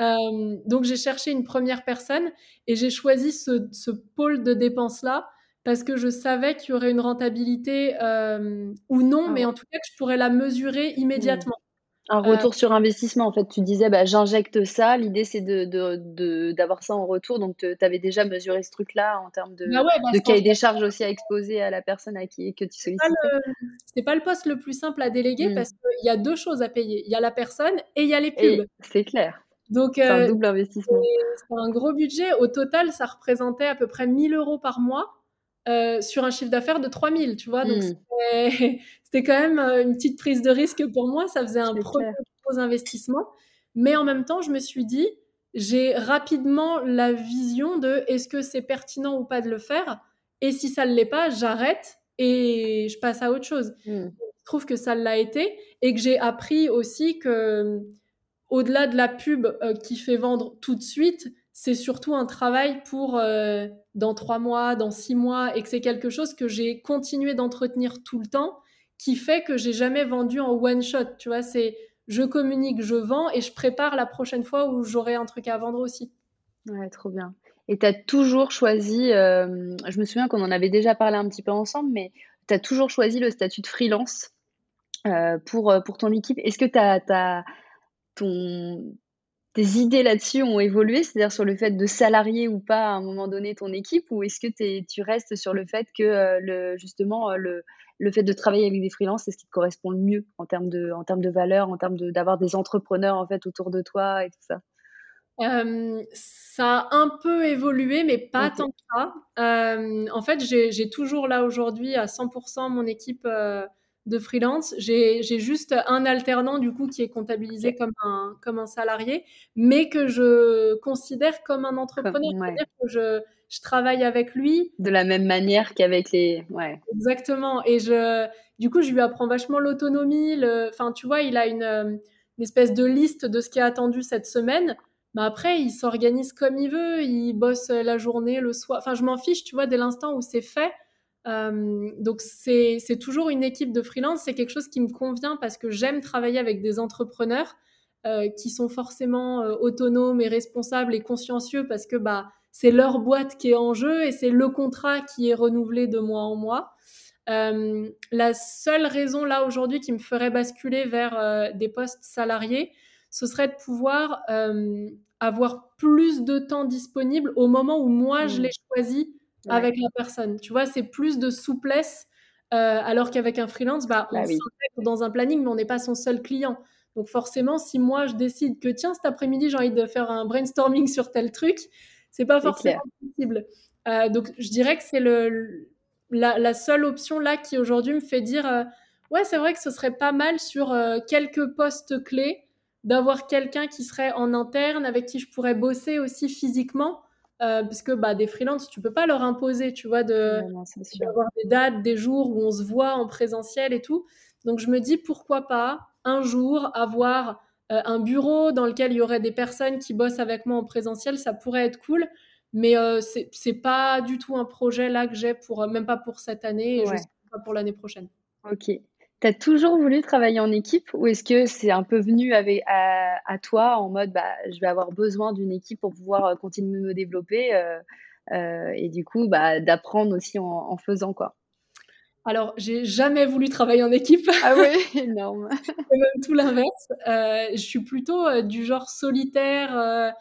Euh, donc j'ai cherché une première personne et j'ai choisi ce, pôle de dépenses-là parce que je savais qu'il y aurait une rentabilité euh, ou non, ah mais en tout cas que je pourrais la mesurer immédiatement. Un retour sur investissement, en fait. Tu disais, bah, j'injecte ça. L'idée, c'est d'avoir de, de, ça en retour. Donc, tu avais déjà mesuré ce truc-là en termes de, bah bah, de cahier des charges aussi à exposer à la personne à qui que tu sollicites. C'est pas, le poste le plus simple à déléguer mmh. parce qu'il y a deux choses à payer. Il y a la personne et il y a les pubs. C'est clair. Donc, c'est un euh, double investissement. C'est un gros budget. Au total, ça représentait à peu près 1000 euros par mois. Euh, sur un chiffre d'affaires de 3000, tu vois. Donc, mmh. c'était quand même euh, une petite prise de risque pour moi. Ça faisait un premier gros investissement. Mais en même temps, je me suis dit, j'ai rapidement la vision de est-ce que c'est pertinent ou pas de le faire. Et si ça ne l'est pas, j'arrête et je passe à autre chose. Mmh. Je trouve que ça l'a été et que j'ai appris aussi que au-delà de la pub euh, qui fait vendre tout de suite, c'est surtout un travail pour euh, dans trois mois, dans six mois, et que c'est quelque chose que j'ai continué d'entretenir tout le temps, qui fait que j'ai jamais vendu en one shot. Tu vois, c'est je communique, je vends et je prépare la prochaine fois où j'aurai un truc à vendre aussi. Ouais, trop bien. Et tu as toujours choisi, euh, je me souviens qu'on en avait déjà parlé un petit peu ensemble, mais tu as toujours choisi le statut de freelance euh, pour, pour ton équipe. Est-ce que tu as, ton, tes idées là-dessus ont évolué, c'est-à-dire sur le fait de salarier ou pas à un moment donné ton équipe, ou est-ce que tu restes sur le fait que euh, le, justement euh, le, le, fait de travailler avec des freelances, c'est ce qui te correspond le mieux en termes de, en termes de valeur, en termes d'avoir des entrepreneurs en fait autour de toi et tout ça? Ça a un peu évolué, mais pas tant que ça. en fait, j'ai toujours là aujourd'hui à 100% mon équipe de freelance. J'ai juste un alternant du coup qui est comptabilisé comme un, comme un salarié, mais que je considère comme un entrepreneur. C'est-à-dire que je, je, travaille avec lui. De la même manière qu'avec les... Ouais. Exactement. Et je, du coup, je lui apprends vachement l'autonomie. Enfin, tu vois, il a une, une, espèce de liste de ce qui est attendu cette semaine. Mais après, il s'organise comme il veut. Il bosse la journée, le soir. Enfin, je m'en fiche, tu vois, dès l'instant où c'est fait euh, donc c'est toujours une équipe de freelance, c'est quelque chose qui me convient parce que j'aime travailler avec des entrepreneurs euh, qui sont forcément euh, autonomes et responsables et consciencieux parce que bah, c'est leur boîte qui est en jeu et c'est le contrat qui est renouvelé de mois en mois. la seule raison là aujourd'hui qui me ferait basculer vers des postes salariés, ce serait de pouvoir avoir plus de temps disponible au moment où moi je mmh. l'ai choisi avec la personne. Tu vois, c'est plus de souplesse. Euh, alors qu'avec un freelance, bah, on bah s'intègre dans un planning, mais on n'est pas son seul client. Donc forcément, si moi je décide que tiens, cet après-midi, j'ai envie de faire un brainstorming sur tel truc, c'est pas forcément possible. Euh, donc je dirais que c'est le, la, seule option là qui aujourd'hui me fait dire euh, ouais, c'est vrai que ce serait pas mal sur quelques postes clés d'avoir quelqu'un qui serait en interne avec qui je pourrais bosser aussi physiquement euh, parce que bah, des freelances, tu peux pas leur imposer, tu vois, de, d'avoir des dates, des jours où on se voit en présentiel et tout. Donc je me dis pourquoi pas un jour avoir euh, un bureau dans lequel il y aurait des personnes qui bossent avec moi en présentiel, ça pourrait être cool. Mais euh, c'est, pas du tout un projet là que j'ai pour même pas pour cette année et pas pour l'année prochaine. Ok. Tu as toujours voulu travailler en équipe ou est-ce que c'est un peu venu avec, à, toi en mode bah, je vais avoir besoin d'une équipe pour pouvoir euh, continuer de me développer euh, euh, et du coup bah, d'apprendre aussi en, faisant quoi? Alors, j'ai jamais voulu travailler en équipe. Ah oui, énorme. Même tout l'inverse. je suis plutôt du genre solitaire.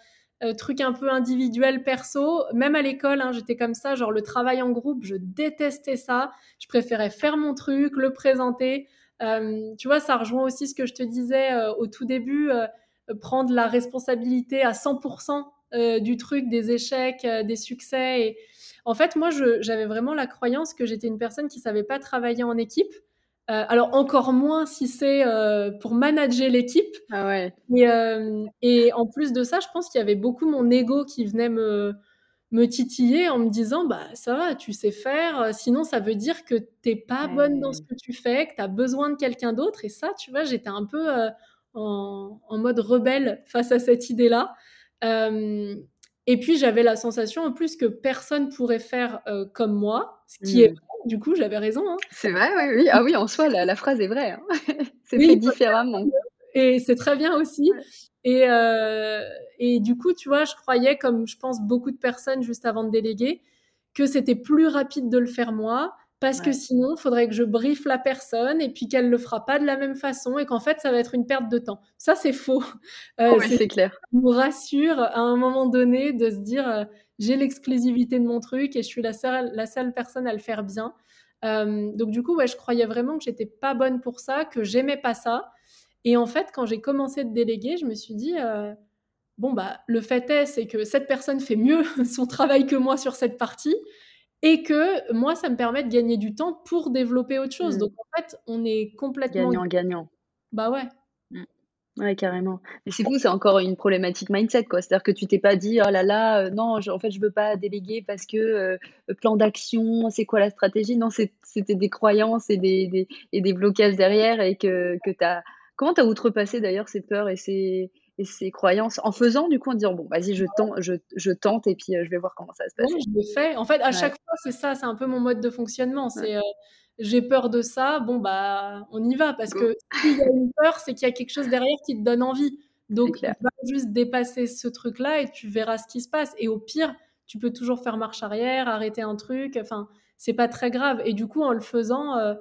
Truc un peu individuel, perso. Même à l'école, hein, j'étais comme ça, genre le travail en groupe, je détestais ça. Je préférais faire mon truc, le présenter. tu vois, ça rejoint aussi ce que je te disais au tout début, prendre la responsabilité à 100% du truc, des échecs, des succès. En fait, moi, j'avais vraiment la croyance que j'étais une personne qui savait pas travailler en équipe. Euh, alors encore moins si c'est euh, pour manager l'équipe. Ah ouais. Et, euh, et, en plus de ça, je pense qu'il y avait beaucoup mon ego qui venait me, me titiller en me disant bah ça va, tu sais faire. Sinon, ça veut dire que t'es pas bonne dans ce que tu fais, que tu as besoin de quelqu'un d'autre. Et ça, tu vois, j'étais un peu en, en, mode rebelle face à cette idée-là. et puis j'avais la sensation en plus que personne pourrait faire comme moi, ce qui est mmh du coup, j'avais raison. Hein. C'est vrai, oui, oui. Ah oui, en soi, la, phrase est vraie. Hein. c'est fait différemment. Et c'est très bien aussi. Et, euh, et du coup, tu vois, je croyais, comme je pense beaucoup de personnes juste avant de déléguer, que c'était plus rapide de le faire moi, parce que sinon, il faudrait que je briefe la personne et puis qu'elle le fera pas de la même façon et qu'en fait, ça va être une perte de temps. Ça, c'est faux. Euh, c'est clair. nous rassure à un moment donné de se dire, euh, j'ai l'exclusivité de mon truc et je suis la seule, la seule personne à le faire bien. Euh, donc du coup, ouais, je croyais vraiment que j'étais pas bonne pour ça, que j'aimais pas ça. Et en fait, quand j'ai commencé de déléguer, je me suis dit, bon bah, le fait est, c'est que cette personne fait mieux son travail que moi sur cette partie, et que moi, ça me permet de gagner du temps pour développer autre chose. Mmh. Donc en fait, on est complètement gagnant-gagnant. Bah ouais. Ouais, carrément. Mais c'est fou, c'est encore une problématique mindset, quoi. C'est-à-dire que tu t'es pas dit, oh là là, euh, non, en fait, je veux pas déléguer parce que euh, plan d'action, c'est quoi la stratégie? Non, c'était des croyances et des, des, et des blocages derrière et que, que t'as. Comment t'as outrepassé d'ailleurs ces peurs et ces, et ces croyances en faisant du coup en disant bon vas-y je tente je, je tente et puis euh, je vais voir comment ça se passe. Oui, je le fais. En fait, à chaque fois c'est ça, c'est un peu mon mode de fonctionnement. C'est j'ai peur de ça, bon bah on y va parce que s'il y a une peur, c'est qu'il y a quelque chose derrière qui te donne envie. Donc tu vas juste dépasser ce truc-là et tu verras ce qui se passe. Et au pire, tu peux toujours faire marche arrière, arrêter un truc. Enfin, c'est pas très grave. Et du coup, en le faisant, euh,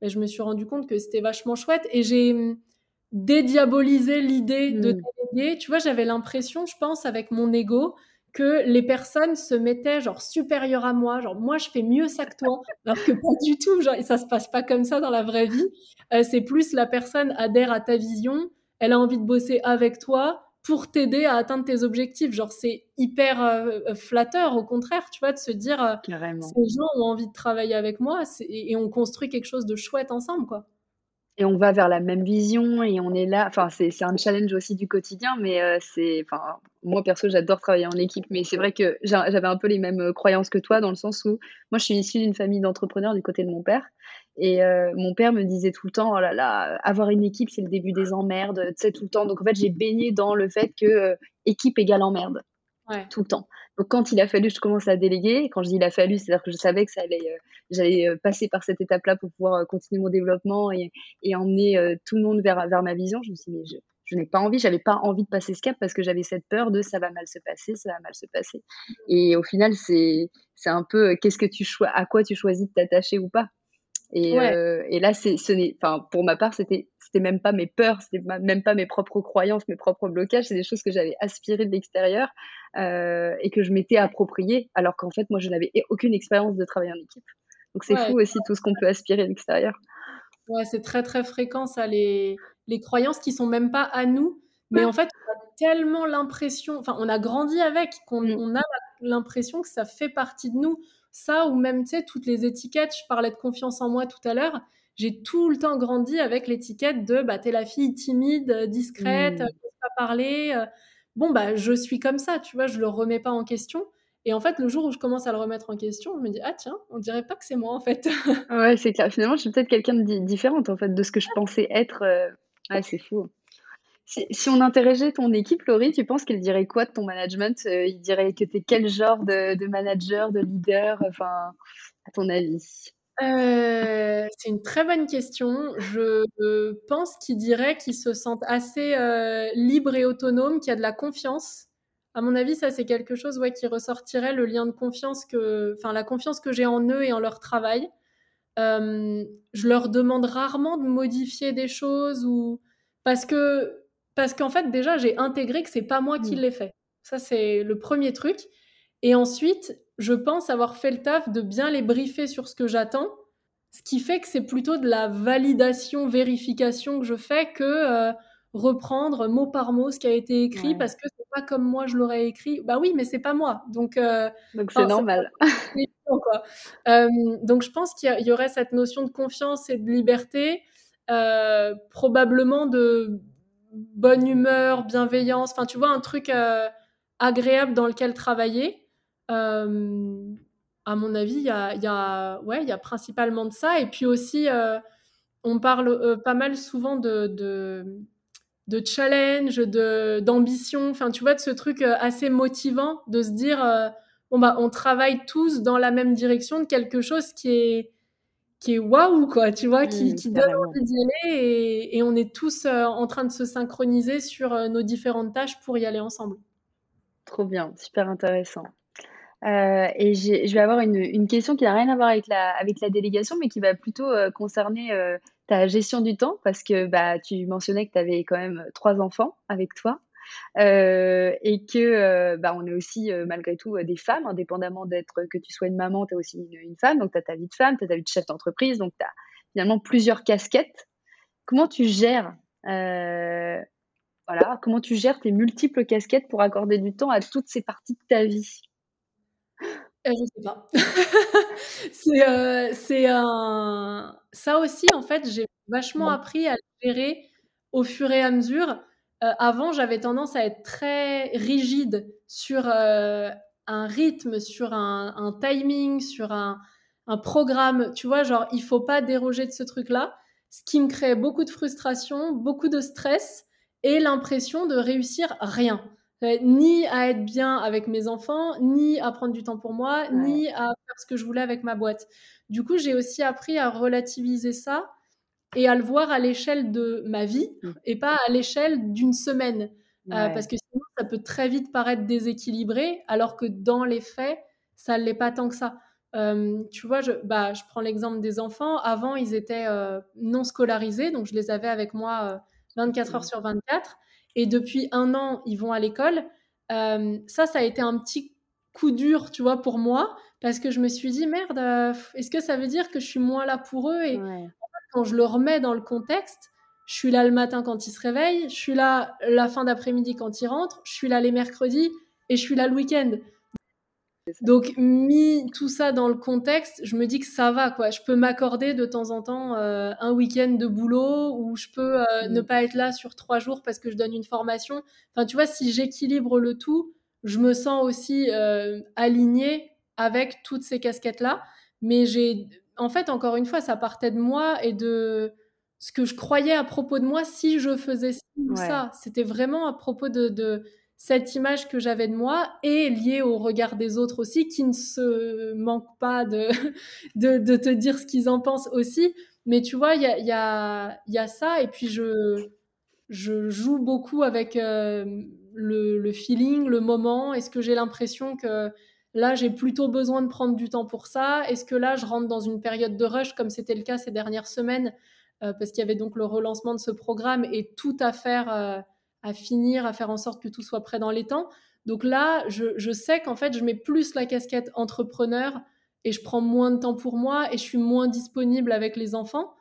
bah, je me suis rendu compte que c'était vachement chouette et j'ai hum, dédiabolisé l'idée de Tu vois, j'avais l'impression, je pense, avec mon ego, que les personnes se mettaient genre supérieures à moi, genre moi je fais mieux ça que toi, alors que pas du tout, genre ça se passe pas comme ça dans la vraie vie. Euh, c'est plus la personne adhère à ta vision, elle a envie de bosser avec toi pour t'aider à atteindre tes objectifs. Genre c'est hyper euh, euh, flatteur, au contraire, tu vois, de se dire ces gens ont envie de travailler avec moi et on construit quelque chose de chouette ensemble, quoi et on va vers la même vision et on est là. Enfin, c'est, c'est un challenge aussi du quotidien, mais euh, c'est. Moi perso, j'adore travailler en équipe, mais c'est vrai que j'avais un peu les mêmes euh, croyances que toi dans le sens où moi, je suis issue d'une famille d'entrepreneurs du côté de mon père. Et euh, mon père me disait tout le temps, oh là là, avoir une équipe, c'est le début des emmerdes, tu sais, tout le temps. Donc en fait, j'ai baigné dans le fait que équipe égale emmerde. Ouais. Tout le temps. Donc quand il a fallu, je commence à déléguer. Quand je dis il a fallu, c'est-à-dire que je savais que ça allait, euh, j'allais euh, passer par cette étape-là pour pouvoir euh, continuer mon développement et, et emmener tout le monde vers, vers ma vision. Je me suis dit, mais je, je n'ai pas envie, j'avais pas envie de passer ce cap parce que j'avais cette peur de ça va mal se passer, ça va mal se passer. Et au final, c'est c'est un peu qu'est-ce que tu à quoi tu choisis de t'attacher ou pas. Et, et là, c'est ce n'est, enfin pour ma part, c'était c'était même pas mes peurs, c'était même pas mes propres croyances, mes propres blocages, c'est des choses que j'avais aspirées de l'extérieur euh, et que je m'étais appropriées, alors qu'en fait, moi, je n'avais aucune expérience de travail en équipe. Donc c'est fou aussi tout ce qu'on peut aspirer de l'extérieur. Ouais, c'est très très fréquent ça, les, les croyances qui sont même pas à nous, mais en fait, on a tellement l'impression, enfin, on a grandi avec, qu'on mm. on a l'impression que ça fait partie de nous. Ça, ou même, tu sais, toutes les étiquettes, je parlais de confiance en moi tout à l'heure, j'ai tout le temps grandi avec l'étiquette de bah, t'es la fille timide, euh, discrète, mmh. Euh, pas parler. Euh. Bon, bah, je suis comme ça, tu vois, je le remets pas en question. Et en fait, le jour où je commence à le remettre en question, je me dis, ah tiens, on dirait pas que c'est moi, en fait. ouais, c'est clair. Finalement, je suis peut-être quelqu'un de différente, en fait, de ce que je pensais être. Ouais, c'est fou. Si, on interrogeait ton équipe, Laurie, tu penses qu'elle dirait quoi de ton management Il dirait que tu es quel genre de, de manager, de leader Enfin, à ton avis? Euh, c'est une très bonne question. Je pense qu'il dirait qu'il se sentent assez euh, libres et autonomes, qu'il y a de la confiance. À mon avis, ça c'est quelque chose ouais, qui ressortirait le lien de confiance que, enfin la confiance que j'ai en eux et en leur travail. Euh, je leur demande rarement de modifier des choses ou parce que parce qu'en fait déjà j'ai intégré que c'est pas moi qui mmh. l'ai fait. Ça, c'est le premier truc. Et ensuite, je pense avoir fait le taf de bien les briefer sur ce que j'attends, ce qui fait que c'est plutôt de la validation, vérification que je fais que euh, reprendre mot par mot ce qui a été écrit parce que c'est pas comme moi je l'aurais écrit. Bah oui, mais c'est pas moi. Donc euh, donc c'est normal. Euh, donc je pense qu'il y, aurait cette notion de confiance et de liberté, probablement de bonne humeur, bienveillance. Enfin, tu vois, un truc agréable dans lequel travailler. Euh, à mon avis, il y a, y, a, ouais, y a principalement de ça. Et puis aussi, euh, on parle euh, pas mal souvent de, de, de challenge, de, d'ambition, enfin, tu vois, de ce truc assez motivant de se dire, bon, bah, on travaille tous dans la même direction de quelque chose qui est qui est waouh quoi tu vois qui, mmh, qui donne envie d'y aller et, et, on est tous en train de se synchroniser sur nos différentes tâches pour y aller ensemble Trop bien, super intéressant. Euh, et je vais avoir une, question qui n'a rien à voir avec la, délégation, mais qui va plutôt euh, concerner euh, ta gestion du temps, parce que bah, tu mentionnais que tu avais quand même trois enfants avec toi. et que bah, on est aussi malgré tout des femmes, indépendamment d'être que tu sois une maman, tu es aussi une, femme, donc tu as ta vie de femme, tu as ta vie de chef d'entreprise, donc tu as finalement plusieurs casquettes. Comment tu gères voilà, comment tu gères tes multiples casquettes pour accorder du temps à toutes ces parties de ta vie? Euh, Je sais pas. c'est euh, un. Ça aussi, en fait, j'ai vachement appris à gérer au fur et à mesure. Euh, avant, j'avais tendance à être très rigide sur un rythme, sur un, timing, sur un, un, programme. Tu vois, genre, il faut pas déroger de ce truc-là. Ce qui me crée beaucoup de frustration, beaucoup de stress et l'impression de réussir rien. Euh, ni à être bien avec mes enfants, ni à prendre du temps pour moi, ni à faire ce que je voulais avec ma boîte. Du coup, j'ai aussi appris à relativiser ça et à le voir à l'échelle de ma vie mmh. et pas à l'échelle d'une semaine. Euh, parce que sinon, ça peut très vite paraître déséquilibré, alors que dans les faits, ça ne l'est pas tant que ça. Euh, tu vois, je, bah, je prends l'exemple des enfants. Avant, ils étaient non scolarisés, donc je les avais avec moi 24 heures sur 24. Et depuis un an, ils vont à l'école. Euh, ça, ça a été un petit coup dur, tu vois, pour moi, parce que je me suis dit, merde, euh, est-ce que ça veut dire que je suis moins là pour eux Et quand je le remets dans le contexte, je suis là le matin quand ils se réveillent, je suis là la fin d'après-midi quand ils rentrent, je suis là les mercredis et je suis là le week-end. Donc, mis tout ça dans le contexte, je me dis que ça va, quoi. Je peux m'accorder de temps en temps euh, un week-end de boulot ou je peux euh, ne mm. pas être là sur trois jours parce que je donne une formation. Enfin, tu vois, si j'équilibre le tout, je me sens aussi euh, alignée avec toutes ces casquettes-là. Mais j'ai, en fait, encore une fois, ça partait de moi et de ce que je croyais à propos de moi si je faisais ça. C'était vraiment à propos de cette image que j'avais de moi est liée au regard des autres aussi, qui ne se manquent pas de, de, te dire ce qu'ils en pensent aussi. Mais tu vois, il y a, y, a, ça, et puis je, je joue beaucoup avec euh, le, le, feeling, le moment. Est-ce que j'ai l'impression que là, j'ai plutôt besoin de prendre du temps pour ça? Est-ce que là, je rentre dans une période de rush, comme c'était le cas ces dernières semaines, euh, parce qu'il y avait donc le relancement de ce programme et tout à faire... Euh, à finir, à faire en sorte que tout soit prêt dans les temps. Donc là, je, sais qu'en fait, je mets plus la casquette entrepreneur et je prends moins de temps pour moi et je suis moins disponible avec les enfants.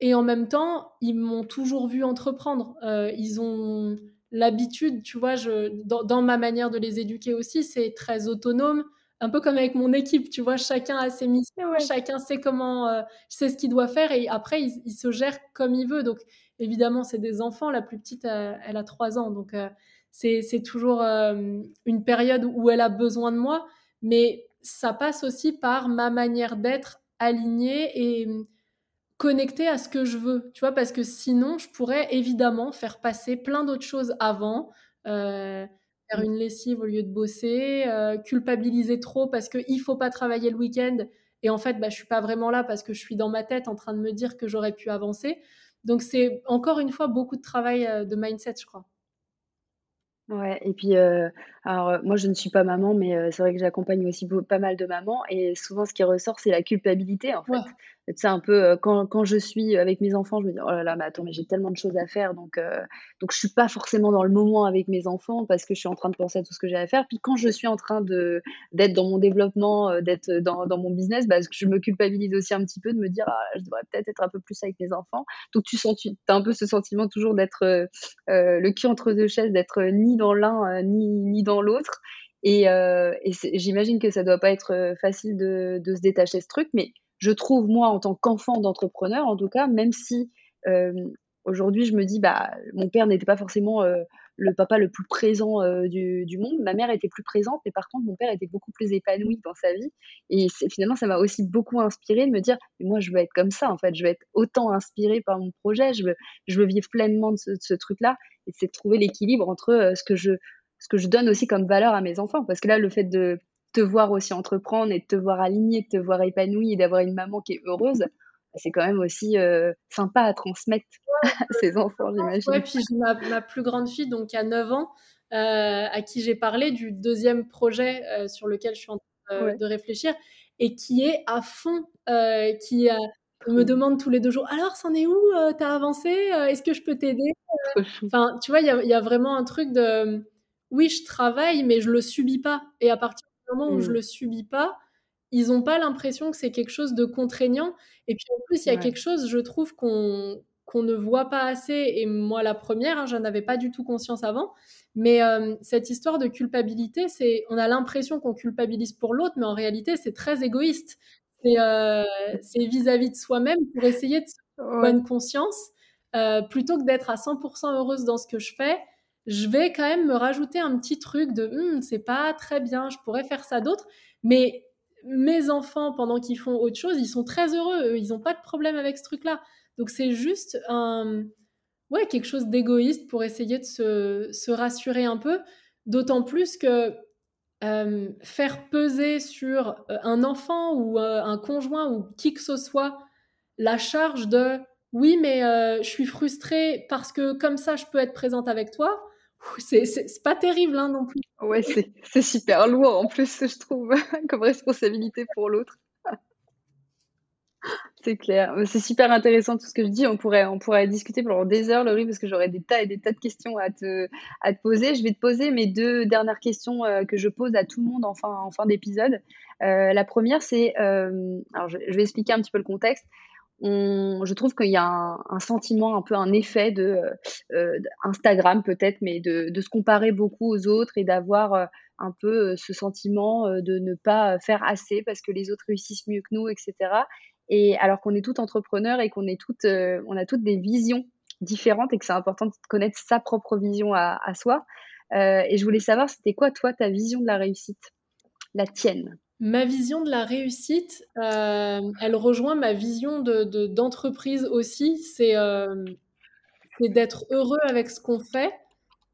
Et en même temps, ils m'ont toujours vu entreprendre. Euh, ils ont l'habitude, tu vois, dans, ma manière de les éduquer aussi, c'est très autonome. Un peu comme avec mon équipe, tu vois, chacun a ses missions, chacun sait comment, euh, sait ce qu'il doit faire et après, il, il, se gère comme il veut. Donc, évidemment, c'est des enfants. La plus petite, euh, elle, a trois ans. Donc, euh, c'est toujours euh, une période où elle a besoin de moi. Mais ça passe aussi par ma manière d'être alignée et connectée à ce que je veux. Tu vois, parce que sinon, je pourrais évidemment faire passer plein d'autres choses avant. Faire une lessive au lieu de bosser, culpabiliser trop parce qu'il ne faut pas travailler le week-end. Et en fait, bah, je suis pas vraiment là parce que je suis dans ma tête en train de me dire que j'aurais pu avancer. Donc c'est encore une fois beaucoup de travail euh, de mindset, je crois. Ouais, et puis, euh, alors euh, moi je ne suis pas maman, mais c'est vrai que j'accompagne aussi pas mal de mamans, et souvent ce qui ressort, c'est la culpabilité en fait. tu sais, un peu, quand, quand je suis avec mes enfants, je me dis, oh là là, mais attends, mais j'ai tellement de choses à faire, donc, donc je suis pas forcément dans le moment avec mes enfants parce que je suis en train de penser à tout ce que j'ai à faire. Puis quand je suis en train de d'être dans mon développement, d'être dans, dans mon business, bah, je me culpabilise aussi un petit peu de me dire, ah, je devrais peut-être être un peu plus avec mes enfants. Donc tu sens, tu as un peu ce sentiment toujours d'être le cul entre deux chaises, d'être ni dans l'un ni, ni dans l'autre. Et, et j'imagine que ça doit pas être facile de, se détacher ce truc, mais je trouve, moi, en tant qu'enfant d'entrepreneur, en tout cas, même si euh, aujourd'hui je me dis, bah, mon père n'était pas forcément euh, le papa le plus présent euh, du, monde, ma mère était plus présente, mais par contre, mon père était beaucoup plus épanoui dans sa vie. Et finalement, ça m'a aussi beaucoup inspiré de me dire, moi, je veux être comme ça, en fait, je veux être autant inspiré par mon projet, je veux, je veux vivre pleinement de ce, ce truc-là, et c'est de trouver l'équilibre entre ce que je ce que je donne aussi comme valeur à mes enfants. Parce que là, le fait de, te voir aussi entreprendre et de te voir aligné, de te voir épanoui et d'avoir une maman qui est heureuse, c'est quand même aussi euh, sympa à transmettre à ses enfants, j'imagine. Ouais, puis ma, ma, plus grande fille, donc a 9 ans, euh, à qui j'ai parlé du deuxième projet euh, sur lequel je suis en train de réfléchir et qui est à fond, qui me demande tous les deux jours alors, c'en est où T'as avancé? Est-ce que je peux t'aider Enfin, tu vois, il y, y a, vraiment un truc de oui, je travaille, mais je le subis pas. Et à partir moment où je mmh. le subis pas, ils n'ont pas l'impression que c'est quelque chose de contraignant. Et puis en plus, il y a quelque chose, je trouve, qu'on qu'on ne voit pas assez. Et moi, la première, hein, je n'en avais pas du tout conscience avant. Mais cette histoire de culpabilité, c'est, on a l'impression qu'on culpabilise pour l'autre, mais en réalité, c'est très égoïste. C'est euh, vis-à-vis de soi-même pour essayer de se faire bonne conscience, euh, plutôt que d'être à 100% heureuse dans ce que je fais je vais quand même me rajouter un petit truc de «Hum, c'est pas très bien, je pourrais faire ça d'autre. Mais mes enfants, pendant qu'ils font autre chose, ils sont très heureux, ils n'ont pas de problème avec ce truc-là. Donc c'est juste un, ouais, quelque chose d'égoïste pour essayer de se, rassurer un peu. D'autant plus que faire peser sur un enfant ou un conjoint ou qui que ce soit la charge de oui, mais je suis frustrée parce que comme ça, je peux être présente avec toi c'est pas terrible hein, non plus. Ouais, c'est super lourd en plus, je trouve, comme responsabilité pour l'autre. C'est clair. C'est super intéressant tout ce que je dis. On pourrait, on pourrait discuter pendant des heures, Laurie, parce que j'aurais des tas et des tas de questions à te, à te poser. Je vais te poser mes deux dernières questions euh, que je pose à tout le monde en fin, en fin d'épisode. Euh, la première, c'est, euh, alors je, vais expliquer un petit peu le contexte je trouve qu'il y a un, sentiment, un peu un effet de euh, Instagram peut-être, mais de, se comparer beaucoup aux autres et d'avoir euh, un peu euh, ce sentiment de ne pas faire assez parce que les autres réussissent mieux que nous, etc. Et alors qu'on est tout entrepreneur et qu'on est toutes, on a toutes des visions différentes et que c'est important de connaître sa propre vision à soi. et je voulais savoir, c'était quoi toi ta vision de la réussite, la tienne? Ma vision de la réussite, euh, elle rejoint ma vision d'entreprise de, aussi. Euh, c'est d'être heureux avec ce qu'on fait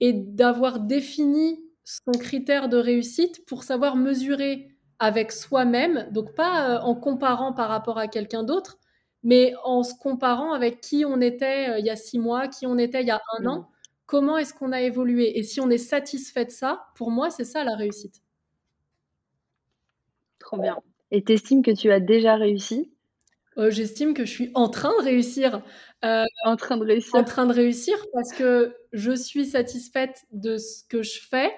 et d'avoir défini son critère de réussite pour savoir mesurer avec soi-même, donc pas euh, en comparant par rapport à quelqu'un d'autre, mais en se comparant avec qui on était il y a six mois, qui on était il y a un mmh. an, comment est-ce qu'on a évolué? Et si on est satisfait de ça, pour moi, c'est ça la réussite. Trop bien. Et t'estimes que tu as déjà réussi? Euh, J'estime que je suis en train de réussir. Euh, en train de réussir. En train de réussir parce que je suis satisfaite de ce que je fais,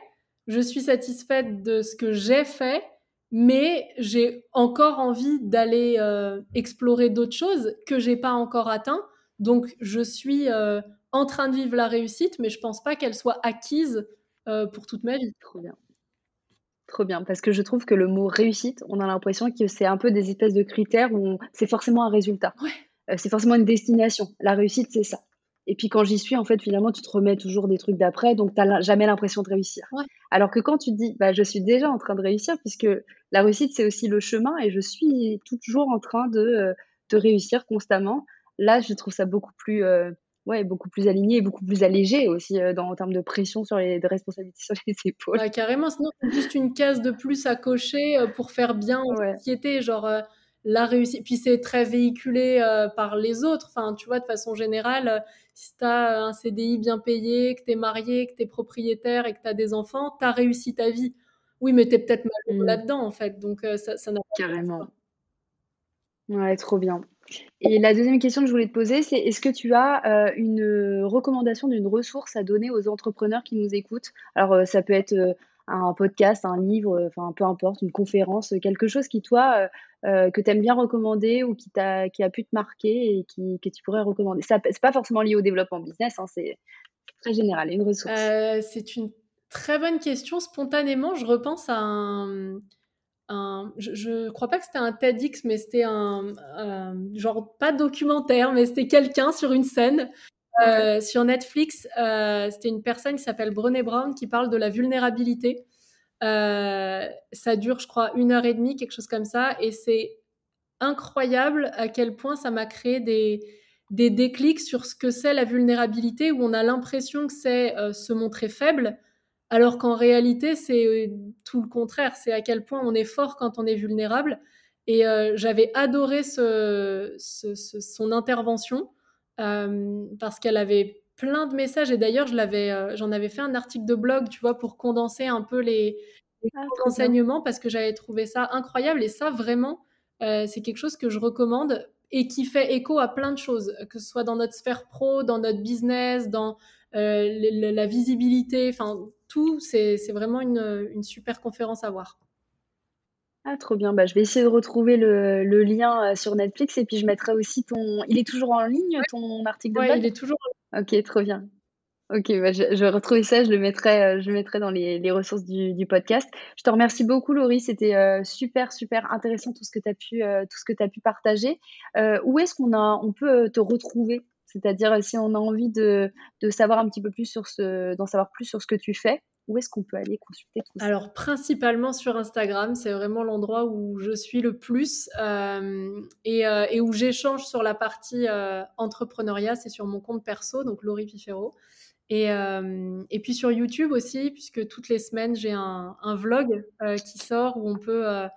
je suis satisfaite de ce que j'ai fait, mais j'ai encore envie d'aller euh, explorer d'autres choses que j'ai pas encore atteint. Donc je suis en train de vivre la réussite, mais je pense pas qu'elle soit acquise pour toute ma vie. Trop bien. Trop bien, parce que je trouve que le mot réussite, on a l'impression que c'est un peu des espèces de critères où c'est forcément un résultat. Euh, c'est forcément une destination. La réussite, c'est ça. Et puis quand j'y suis, en fait, finalement, tu te remets toujours des trucs d'après, donc tu n'as jamais l'impression de réussir. Alors que quand tu te dis, bah, je suis déjà en train de réussir, puisque la réussite, c'est aussi le chemin, et je suis toujours en train de, euh, de réussir constamment, là, je trouve ça beaucoup plus, euh, ouais, beaucoup plus aligné et beaucoup plus allégé aussi euh, dans, en termes de pression sur les de responsabilités sur les épaules. Ouais, carrément, sinon c'est juste une case de plus à cocher euh, pour faire bien en société, genre euh, la réussite. Puis c'est très véhiculé par les autres, enfin, tu vois, de façon générale, si tu as un CDI bien payé, que tu es marié, que tu es propriétaire et que tu as des enfants, tu as réussi ta vie. Oui, mais tu es peut-être mal mmh. là-dedans, en fait, donc ça n'a Carrément. Ouais, trop bien. Et la deuxième question que je voulais te poser, c'est est-ce que tu as une recommandation d'une ressource à donner aux entrepreneurs qui nous écoutent? Alors, ça peut être un podcast, un livre, enfin peu importe, une conférence, quelque chose qui, toi, que tu aimes bien recommander ou qui, t'a, qui a pu te marquer et que tu pourrais recommander? Ce n'est pas forcément lié au développement business, hein, c'est très général, une ressource. c'est une très bonne question. Spontanément, je repense à un je, ne crois pas que c'était un TEDx, mais c'était un, genre pas documentaire, mais c'était quelqu'un sur une scène euh, sur Netflix. Euh, c'était une personne qui s'appelle Brené Brown qui parle de la vulnérabilité. Euh, ça dure, je crois, une heure et demie, quelque chose comme ça, et c'est incroyable à quel point ça m'a créé des, des déclics sur ce que c'est la vulnérabilité, où on a l'impression que c'est se montrer faible, alors qu'en réalité, c'est euh, tout le contraire. C'est à quel point on est fort quand on est vulnérable. Et euh, j'avais adoré ce, son intervention euh, parce qu'elle avait plein de messages. Et d'ailleurs, j'en avais fait un article de blog, tu vois, pour condenser un peu les, ah, enseignements parce que j'avais trouvé ça incroyable. Et ça, vraiment, c'est quelque chose que je recommande et qui fait écho à plein de choses, que ce soit dans notre sphère pro, dans notre business, dans la visibilité, enfin tout, c'est vraiment une, super conférence à voir. Ah, trop bien. Bah, je vais essayer de retrouver le, lien euh, sur Netflix et puis je mettrai aussi ton. Il est toujours en ligne, ton article de blog? il est toujours en ligne. Ok, trop bien. Ok, bah je, je, vais retrouver ça, je le mettrai, euh, je le mettrai dans les, ressources du, podcast. Je te remercie beaucoup, Laurie. C'était euh, super, super intéressant tout ce que tu as pu, tout ce que as pu partager. où est-ce qu'on a, on peut te retrouver? C'est-à-dire, si on a envie de, savoir un petit peu plus sur ce, d'en savoir plus sur ce que tu fais, où est-ce qu'on peut aller consulter tout ça? Alors, principalement sur Instagram, c'est vraiment l'endroit où je suis le plus euh, euh, et, où j'échange sur la partie euh, entrepreneuriat, c'est sur mon compte perso, donc Laurie Pifero. Et, puis sur YouTube aussi, puisque toutes les semaines, j'ai un vlog qui sort où on peut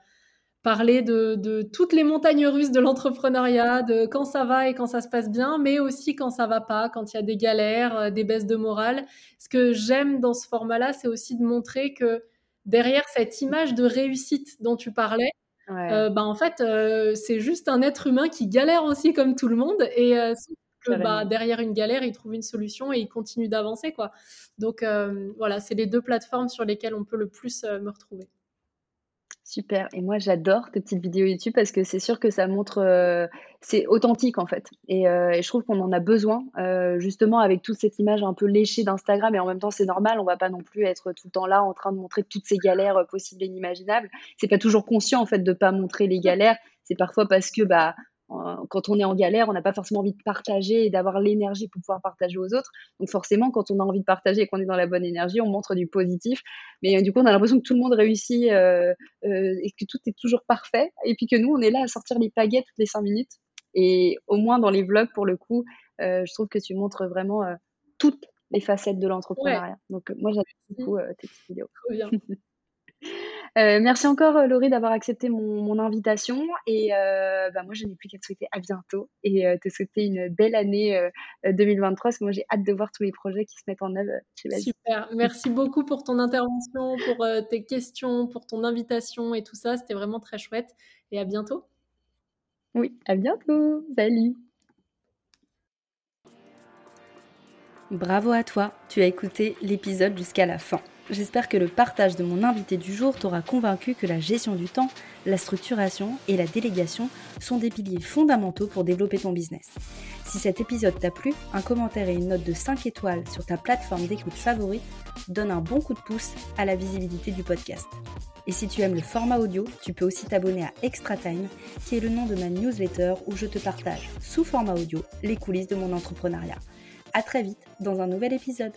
parler de, toutes les montagnes russes de l'entrepreneuriat, de quand ça va et quand ça se passe bien, mais aussi quand ça va pas, quand il y a des galères, euh, des baisses de morale. Ce que j'aime dans ce format-là, c'est aussi de montrer que derrière cette image de réussite dont tu parlais, euh, bah, en fait, euh, c'est juste un être humain qui galère aussi comme tout le monde et que, bah, derrière une galère, il trouve une solution et il continue d'avancer. quoi. Donc voilà, c'est les deux plateformes sur lesquelles on peut le plus me retrouver. Super. Et moi, j'adore tes petites vidéos YouTube parce que c'est sûr que ça montre, euh, c'est authentique en fait. Et, euh, et je trouve qu'on en a besoin, euh, justement, avec toute cette image un peu léchée d'Instagram. Et en même temps, c'est normal, on va pas non plus être tout le temps là en train de montrer toutes ces galères possibles et inimaginables. C'est pas toujours conscient en fait de pas montrer les galères. C'est parfois parce que bah quand on est en galère, on n'a pas forcément envie de partager et d'avoir l'énergie pour pouvoir partager aux autres. Donc forcément, quand on a envie de partager et qu'on est dans la bonne énergie, on montre du positif. Mais euh, du coup, on a l'impression que tout le monde réussit euh, euh, et que tout est toujours parfait. Et puis que nous, on est là à sortir les pagaiettes toutes les cinq minutes. Et au moins dans les vlogs, pour le coup, je trouve que tu montres vraiment toutes les facettes de l'entrepreneuriat. Donc moi, j'aime beaucoup tes petites vidéos. Trop bien. Euh, merci encore euh, Laurie d'avoir accepté mon, invitation. Et euh, bah, moi je n'ai plus qu'à te souhaiter à bientôt. Et te souhaiter une belle année 2023 parce que moi j'ai hâte de voir tous les projets qui se mettent en œuvre Super, merci beaucoup pour ton intervention, pour tes questions, pour ton invitation et tout ça, c'était vraiment très chouette. Et à bientôt. Oui, à bientôt, salut. Bravo à toi, tu as écouté l'épisode jusqu'à la fin. J'espère que le partage de mon invité du jour t'aura convaincu que la gestion du temps, la structuration et la délégation sont des piliers fondamentaux pour développer ton business. Si cet épisode t'a plu, un commentaire et une note de 5 étoiles sur ta plateforme d'écoute favorite donne un bon coup de pouce à la visibilité du podcast. Et si tu aimes le format audio, tu peux aussi t'abonner à Extra Time, qui est le nom de ma newsletter où je te partage, sous format audio, les coulisses de mon entrepreneuriat. A très vite dans un nouvel épisode.